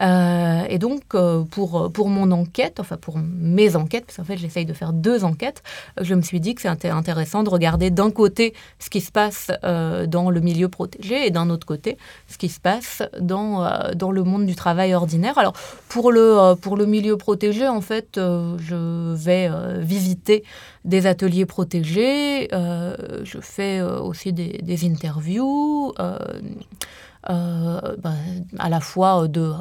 et donc, pour, pour mon enquête, enfin pour mes enquêtes, parce qu'en fait, j'essaye de faire deux enquêtes, je me suis dit que c'était intéressant de regarder d'un côté ce qui se passe dans le milieu protégé et d'un autre côté ce qui se passe dans, dans le monde du travail ordinaire. Alors, pour pour euh, pour le milieu protégé, en fait, euh, je vais euh, visiter des ateliers protégés, je fais aussi des, interviews. Bah, à la fois de,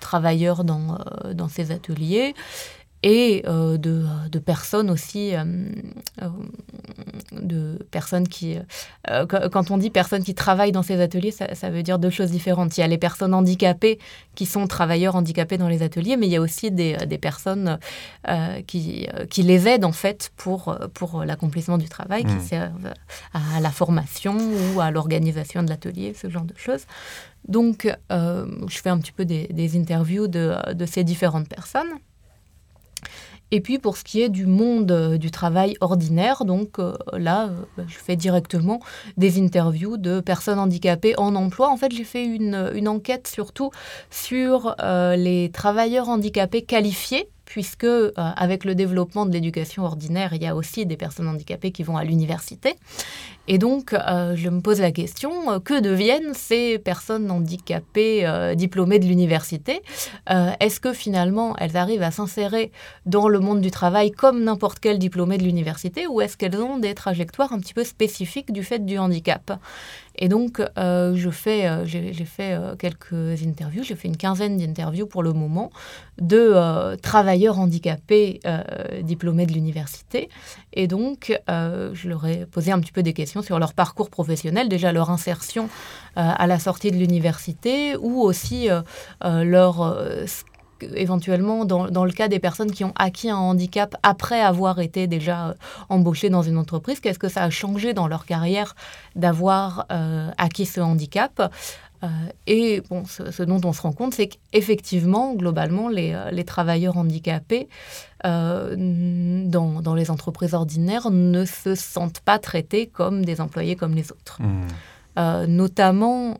travailleurs dans, ces ateliers et de, de, personnes aussi de personnes qui... quand on dit personnes qui travaillent dans ces ateliers, ça, ça, veut dire deux choses différentes. Il y a les personnes handicapées qui sont travailleurs handicapés dans les ateliers, mais il y a aussi des, des personnes qui, qui les aident en fait pour, pour l'accomplissement du travail, qui mmh. servent à la formation ou à l'organisation de l'atelier, ce genre de choses. Donc, euh, je fais un petit peu des, interviews de, ces différentes personnes. Et puis pour ce qui est du monde euh, du travail ordinaire, donc euh, là, je fais directement des interviews de personnes handicapées en emploi. En fait, j'ai fait une, une, enquête surtout sur les travailleurs handicapés qualifiés puisque euh, avec le développement de l'éducation ordinaire, il y a aussi des personnes handicapées qui vont à l'université. Et donc, euh, je me pose la question, euh, que deviennent ces personnes handicapées diplômées de l'université? Est-ce que finalement, elles arrivent à s'insérer dans le monde du travail comme n'importe quel diplômé de l'université, ou est-ce qu'elles ont des trajectoires un petit peu spécifiques du fait du handicap? Et donc, euh, je fais, euh, j'ai, fait euh, quelques interviews, j'ai fait une quinzaine d'interviews pour le moment de travailleurs handicapés diplômés de l'université. Et donc, je leur ai posé un petit peu des questions sur leur parcours professionnel, déjà leur insertion à la sortie de l'université ou aussi leur éventuellement dans, dans, le cas des personnes qui ont acquis un handicap après avoir été déjà euh, embauchées dans une entreprise, qu'est-ce que ça a changé dans leur carrière d'avoir euh, acquis ce handicap? Euh, et bon, ce, dont on se rend compte, c'est qu'effectivement, globalement, les, les, travailleurs handicapés dans, dans, les entreprises ordinaires ne se sentent pas traités comme des employés comme les autres. Mmh. notamment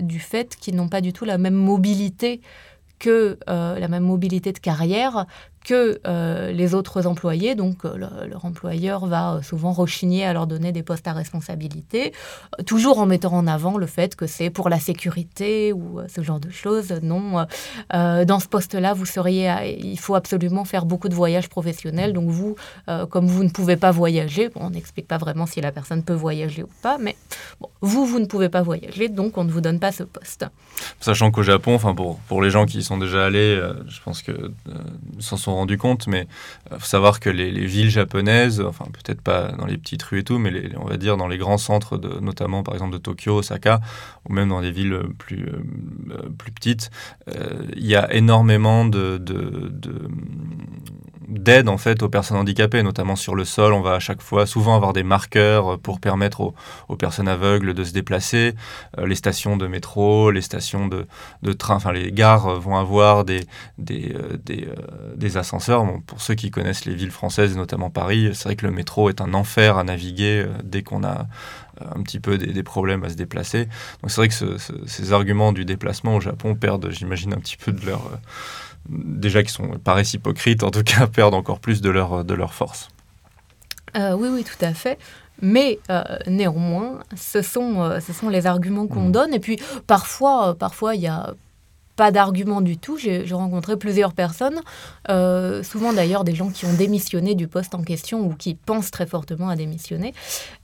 du fait qu'ils n'ont pas du tout la même mobilité que euh, la même mobilité de carrière que euh, les autres employés. Donc, euh, leur employeur va euh, souvent rechigner à leur donner des postes à responsabilité, toujours en mettant en avant le fait que c'est pour la sécurité ou ce genre de choses. Non, dans ce poste-là, vous seriez, il faut absolument faire beaucoup de voyages professionnels. Donc, vous, comme vous ne pouvez pas voyager, on n'explique pas vraiment si la personne peut voyager ou pas, mais vous, vous ne pouvez pas voyager, donc on ne vous donne pas ce poste. Sachant qu'au Japon, enfin pour, pour les gens qui y sont déjà allés, je pense que s'en rendu compte, mais il euh, faut savoir que les, villes japonaises, enfin peut-être pas dans les petites rues et tout, mais on va dire dans les grands centres, de, notamment par exemple de Tokyo, Osaka, ou même dans des villes plus, euh, plus petites, euh, il y a énormément de, d'aide en fait aux personnes handicapées, notamment sur le sol. On va à chaque fois souvent avoir des marqueurs pour permettre aux, personnes aveugles de se déplacer. Euh, les stations de métro, les stations de, de, train, enfin les gares vont avoir des, des, euh, des, euh, des, ascenseurs. pour ceux qui connaissent les villes françaises, notamment Paris, c'est vrai que le métro est un enfer à naviguer dès qu'on a un petit peu des, problèmes à se déplacer. Donc c'est vrai que ces arguments du déplacement au Japon perdent, j'imagine, un petit peu de leur déjà qui sont paraissent hypocrites, en tout cas perdent encore plus de leur, de leur force. Euh, oui, oui, tout à fait. Mais euh, néanmoins, ce sont, euh, ce sont les arguments qu'on mmh. donne. Et puis parfois, parfois il y a pas d'argument du tout. J'ai rencontré plusieurs personnes, euh, souvent d'ailleurs des gens qui ont démissionné du poste en question ou qui pensent très fortement à démissionner,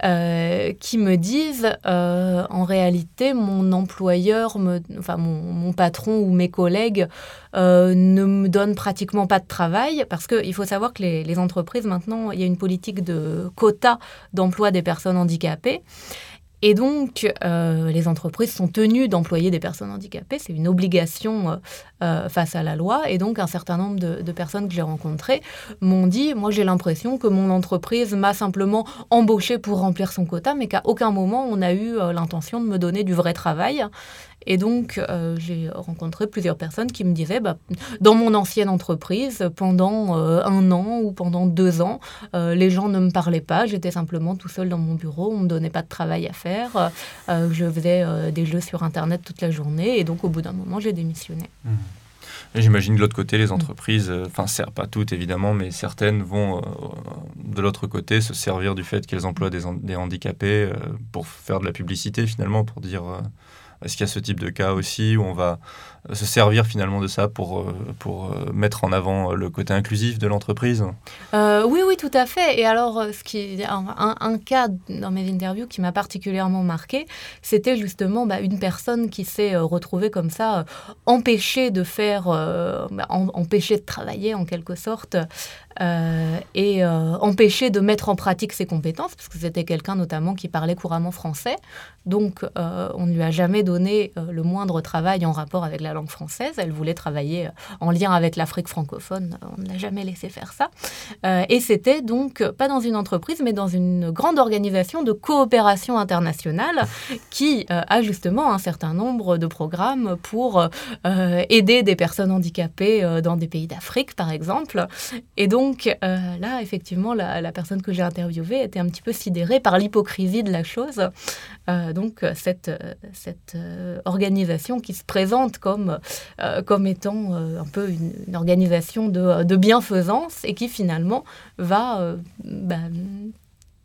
euh, qui me disent euh, en réalité mon employeur, enfin mon, patron ou mes collègues ne me donnent pratiquement pas de travail parce qu'il faut savoir que les, les entreprises maintenant, il y a une politique de quota d'emploi des personnes handicapées. Et donc, euh, les entreprises sont tenues d'employer des personnes handicapées. C'est une obligation euh, euh, face à la loi. Et donc, un certain nombre de, personnes que j'ai rencontrées m'ont dit, moi j'ai l'impression que mon entreprise m'a simplement embauché pour remplir son quota, mais qu'à aucun moment on a eu l'intention de me donner du vrai travail. Et donc, euh, j'ai rencontré plusieurs personnes qui me disaient, bah, dans mon ancienne entreprise, pendant euh, un an ou pendant deux ans, euh, les gens ne me parlaient pas, j'étais simplement tout seul dans mon bureau, on ne me donnait pas de travail à faire, je faisais des jeux sur Internet toute la journée, et donc au bout d'un moment, j'ai démissionné. Mmh. J'imagine de l'autre côté, les entreprises, enfin, pas toutes évidemment, mais certaines vont de l'autre côté se servir du fait qu'elles emploient des handicapés pour faire de la publicité finalement, pour dire est-ce qu'il y a ce type de cas aussi où on va se servir finalement de ça pour, euh, pour euh, mettre en avant le côté inclusif de l'entreprise Oui, oui, tout à fait. Et alors, ce qui, un, un cas dans mes interviews qui m'a particulièrement marqué, c'était justement bah, une personne qui s'est retrouvée comme ça, empêchée de faire, bah, empêchée de travailler en quelque sorte, euh, et euh, empêché de mettre en pratique ses compétences, parce que c'était quelqu'un notamment qui parlait couramment français. Donc, euh, on ne lui a jamais donné le moindre travail en rapport avec la langue française. Elle voulait travailler en lien avec l'Afrique francophone. On ne l'a jamais laissé faire ça. et c'était donc pas dans une entreprise, mais dans une grande organisation de coopération internationale qui a justement un certain nombre de programmes pour aider des personnes handicapées dans des pays d'Afrique, par exemple. Et donc, euh, là, effectivement, la, personne que j'ai interviewée était un petit peu sidérée par l'hypocrisie de la chose. Euh, donc euh, cette organisation qui se présente comme, comme étant un peu une, organisation de, bienfaisance et qui finalement va bah,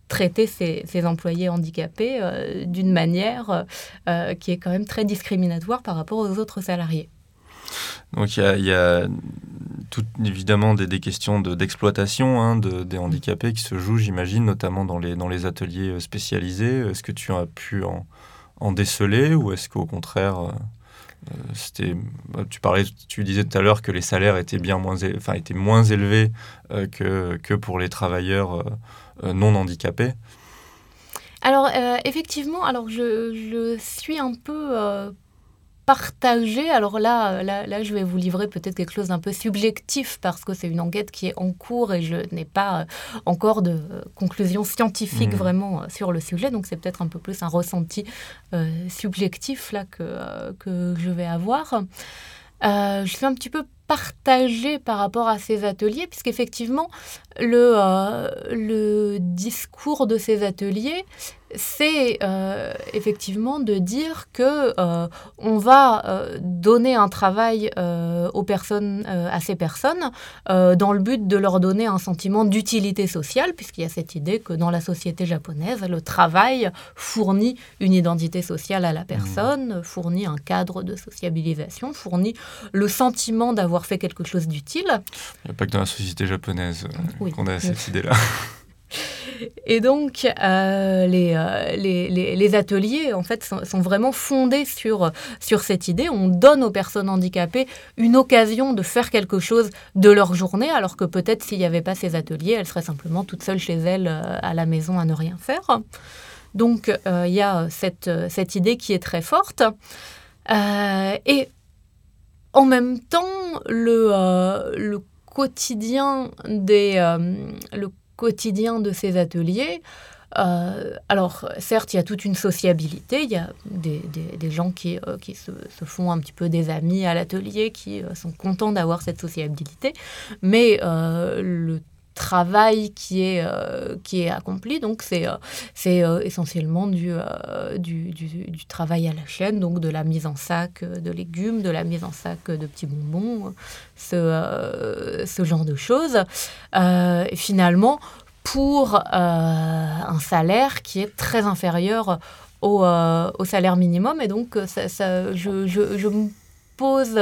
traiter ses, employés handicapés d'une manière qui est quand même très discriminatoire par rapport aux autres salariés. Donc il y a, tout, évidemment des, questions d'exploitation hein, de, des handicapés qui se jouent, j'imagine, notamment dans les, dans les ateliers euh, spécialisés. Est-ce que tu as pu en, en déceler ou est-ce qu'au contraire, euh, euh, c'était, bah, tu parlais, tu disais tout à l'heure que les salaires étaient bien moins, enfin, étaient moins élevés que, que pour les travailleurs non handicapés. Alors effectivement, alors je, je, suis un peu partager. Alors là, là, là, je vais vous livrer peut-être quelque chose d'un peu subjectif parce que c'est une enquête qui est en cours et je n'ai pas euh, encore de conclusion scientifique mmh. vraiment euh, sur le sujet. Donc c'est peut-être un peu plus un ressenti euh, subjectif là que, que je vais avoir. je suis un petit peu partagée par rapport à ces ateliers, puisqu'effectivement, le, le discours de ces ateliers, c'est euh, effectivement de dire que euh, on va euh, donner un travail aux personnes, à ces personnes, dans le but de leur donner un sentiment d'utilité sociale, puisqu'il y a cette idée que dans la société japonaise, le travail fournit une identité sociale à la personne, mmh. fournit un cadre de sociabilisation, fournit le sentiment d'avoir fait quelque chose d'utile. Il n'y a pas que dans la société japonaise qu'on a cette idée-là. Et donc, euh, euh, les, les, les, ateliers, en fait, sont, vraiment fondés sur, sur cette idée. On donne aux personnes handicapées une occasion de faire quelque chose de leur journée, alors que peut-être s'il n'y avait pas ces ateliers, elles seraient simplement toutes seules chez elles euh, à la maison à ne rien faire. Donc, il y a cette, cette idée qui est très forte. et en même temps, le, le quotidien des, le quotidien de ces ateliers. Euh, alors, certes, il y a toute une sociabilité, il y a des, gens qui, euh, se, font un petit peu des amis à l'atelier, qui euh, sont contents d'avoir cette sociabilité, mais le travail qui est, qui est accompli. Donc, c'est c'est essentiellement du, du, du, travail à la chaîne, donc de la mise en sac de légumes, de la mise en sac de petits bonbons, ce, ce genre de choses. et finalement, pour un salaire qui est très inférieur au, au salaire minimum. Et donc, ça, ça, je, je, je, me pose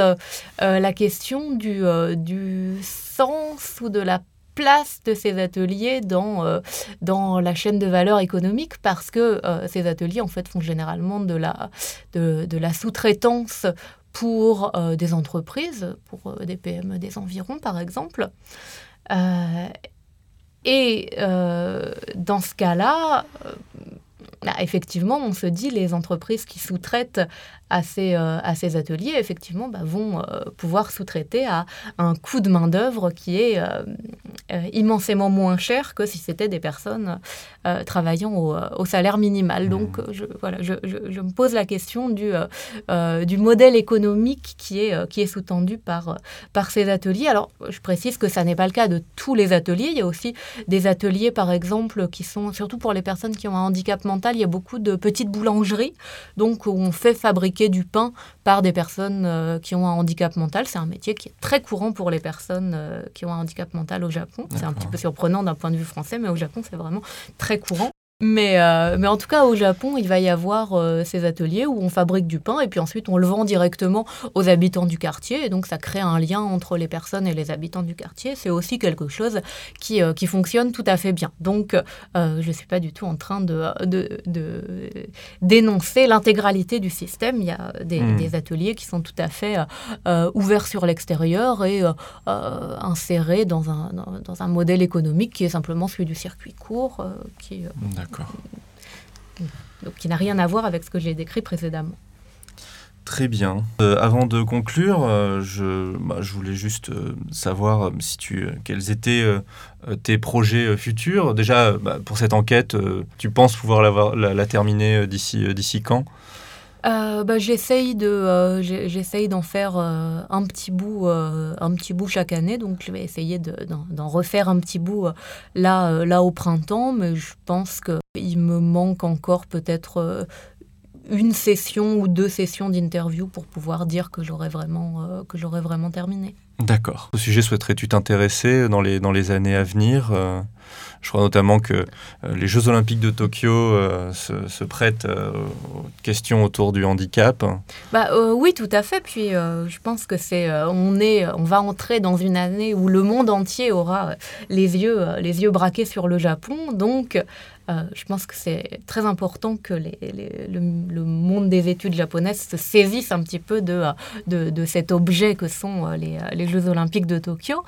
la question du, du sens ou de la place de ces ateliers dans, euh, dans la chaîne de valeur économique parce que euh, ces ateliers en fait font généralement de la, de, de la sous-traitance pour euh, des entreprises, pour des PME des environs par exemple. et dans ce cas-là, bah, effectivement, on se dit les entreprises qui sous-traitent à ces, euh, à ces ateliers, effectivement, bah, vont euh, pouvoir sous-traiter à un coût de main-d'œuvre qui est euh, immensément moins cher que si c'était des personnes travaillant au, au, salaire minimal. Mmh. Donc, je, voilà, je, je, me pose la question du, du modèle économique qui est, qui est sous-tendu par, par ces ateliers. Alors, je précise que ça n'est pas le cas de tous les ateliers. Il y a aussi des ateliers, par exemple, qui sont, surtout pour les personnes qui ont un handicap mental, il y a beaucoup de petites boulangeries, donc où on fait fabriquer du pain par des personnes euh, qui ont un handicap mental. C'est un métier qui est très courant pour les personnes euh, qui ont un handicap mental au Japon. C'est un petit peu surprenant d'un point de vue français, mais au Japon, c'est vraiment très courant. Mais, euh, mais en tout cas, au Japon, il va y avoir euh, ces ateliers où on fabrique du pain et puis ensuite on le vend directement aux habitants du quartier. Et donc ça crée un lien entre les personnes et les habitants du quartier. C'est aussi quelque chose qui, euh, qui fonctionne tout à fait bien. Donc je ne suis pas du tout en train de, de, de dénoncer l'intégralité du système. Il y a des, hmm. des, ateliers qui sont tout à fait ouverts sur l'extérieur et insérés dans un, dans un modèle économique qui est simplement celui du circuit court. qui, D'accord. Donc, qui n'a rien à voir avec ce que j'ai décrit précédemment. Très bien. Euh, avant de conclure, euh, je, bah, je, voulais juste euh, savoir si tu, quels étaient tes projets futurs. Déjà, bah, pour cette enquête, tu penses pouvoir la, la terminer d'ici, d'ici quand? Euh, bah, j'essaye de euh, j'essaye d'en faire euh, un petit bout un petit bout chaque année donc je vais essayer d'en refaire un petit bout là là au printemps mais je pense que il me manque encore peut-être une session ou deux sessions d'interview pour pouvoir dire que j'aurais vraiment que j'aurais vraiment terminé. D'accord. Au sujet souhaiterais-tu t'intéresser dans les dans les années à venir je crois notamment que euh, les Jeux Olympiques de Tokyo euh, se, prêtent euh, aux questions autour du handicap. Bah, oui, tout à fait. Puis je pense que c'est, on est, on va entrer dans une année où le monde entier aura les yeux, les yeux braqués sur le Japon. Donc, je pense que c'est très important que le, monde des études japonaises se saisisse un petit peu de, de, de cet objet que sont les, les, Jeux olympiques de Tokyo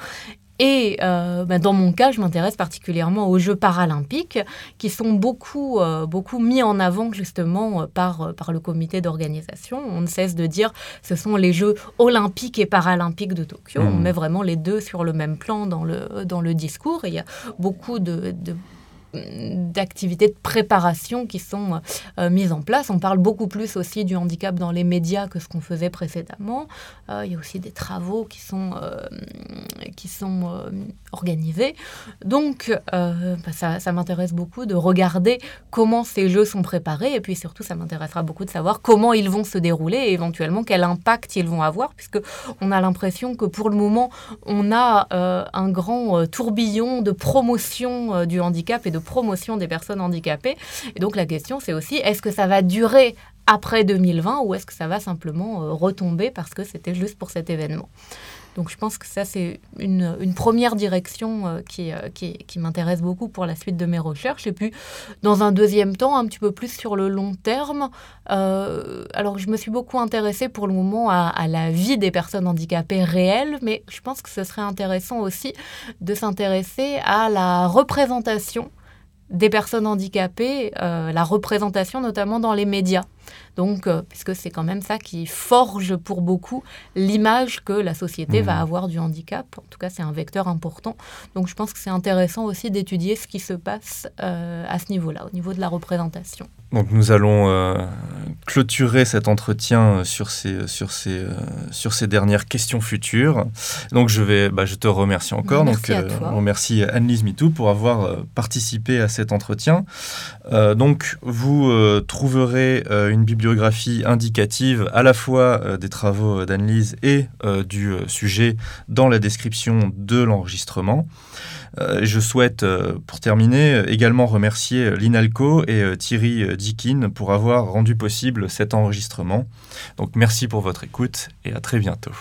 et euh, bah, dans mon cas, je m'intéresse particulièrement aux Jeux paralympiques, qui sont beaucoup, euh, beaucoup mis en avant justement euh, par, par le comité d'organisation. On ne cesse de dire ce sont les Jeux olympiques et paralympiques de Tokyo. On mmh. met vraiment les deux sur le même plan dans le, dans le discours. Et il y a beaucoup de d'activités de préparation qui sont euh, mises en place. On parle beaucoup plus aussi du handicap dans les médias que ce qu'on faisait précédemment. Euh, il y a aussi des travaux qui sont, euh, qui sont organisés. Donc, bah, ça, m'intéresse beaucoup de regarder comment ces jeux sont préparés et puis surtout, ça m'intéressera beaucoup de savoir comment ils vont se dérouler et éventuellement quel impact ils vont avoir puisque on a l'impression que pour le moment, on a un grand tourbillon de promotion du handicap et de promotion des personnes handicapées. Et donc la question, c'est aussi, est-ce que ça va durer après 2020 ou est-ce que ça va simplement euh, retomber parce que c'était juste pour cet événement? Donc je pense que ça, c'est une, une, première direction euh, qui, euh, qui, qui m'intéresse beaucoup pour la suite de mes recherches. Et puis, dans un deuxième temps, un petit peu plus sur le long terme. alors, je me suis beaucoup intéressée pour le moment à, la vie des personnes handicapées réelles, mais je pense que ce serait intéressant aussi de s'intéresser à la représentation des personnes handicapées, euh, la représentation notamment dans les médias. Donc, euh, puisque c'est quand même ça qui forge pour beaucoup l'image que la société va mmh. avoir du handicap. En tout cas, c'est un vecteur important. Donc, je pense que c'est intéressant aussi d'étudier ce qui se passe euh, à ce niveau-là, au niveau de la représentation. Donc, nous allons euh, clôturer cet entretien sur ces, sur, ces, sur ces dernières questions futures. Donc, je, vais, bah, je te remercie encore. Merci donc, on remercie Anne-Lise Mitou pour avoir participé à cet entretien. donc, vous trouverez une bibliothèque biographie indicative à la fois euh, des travaux d'Annelise et euh, du euh, sujet dans la description de l'enregistrement. Je souhaite, pour terminer, également remercier l'INALCO et Thierry Dikin pour avoir rendu possible cet enregistrement. Donc merci pour votre écoute et à très bientôt.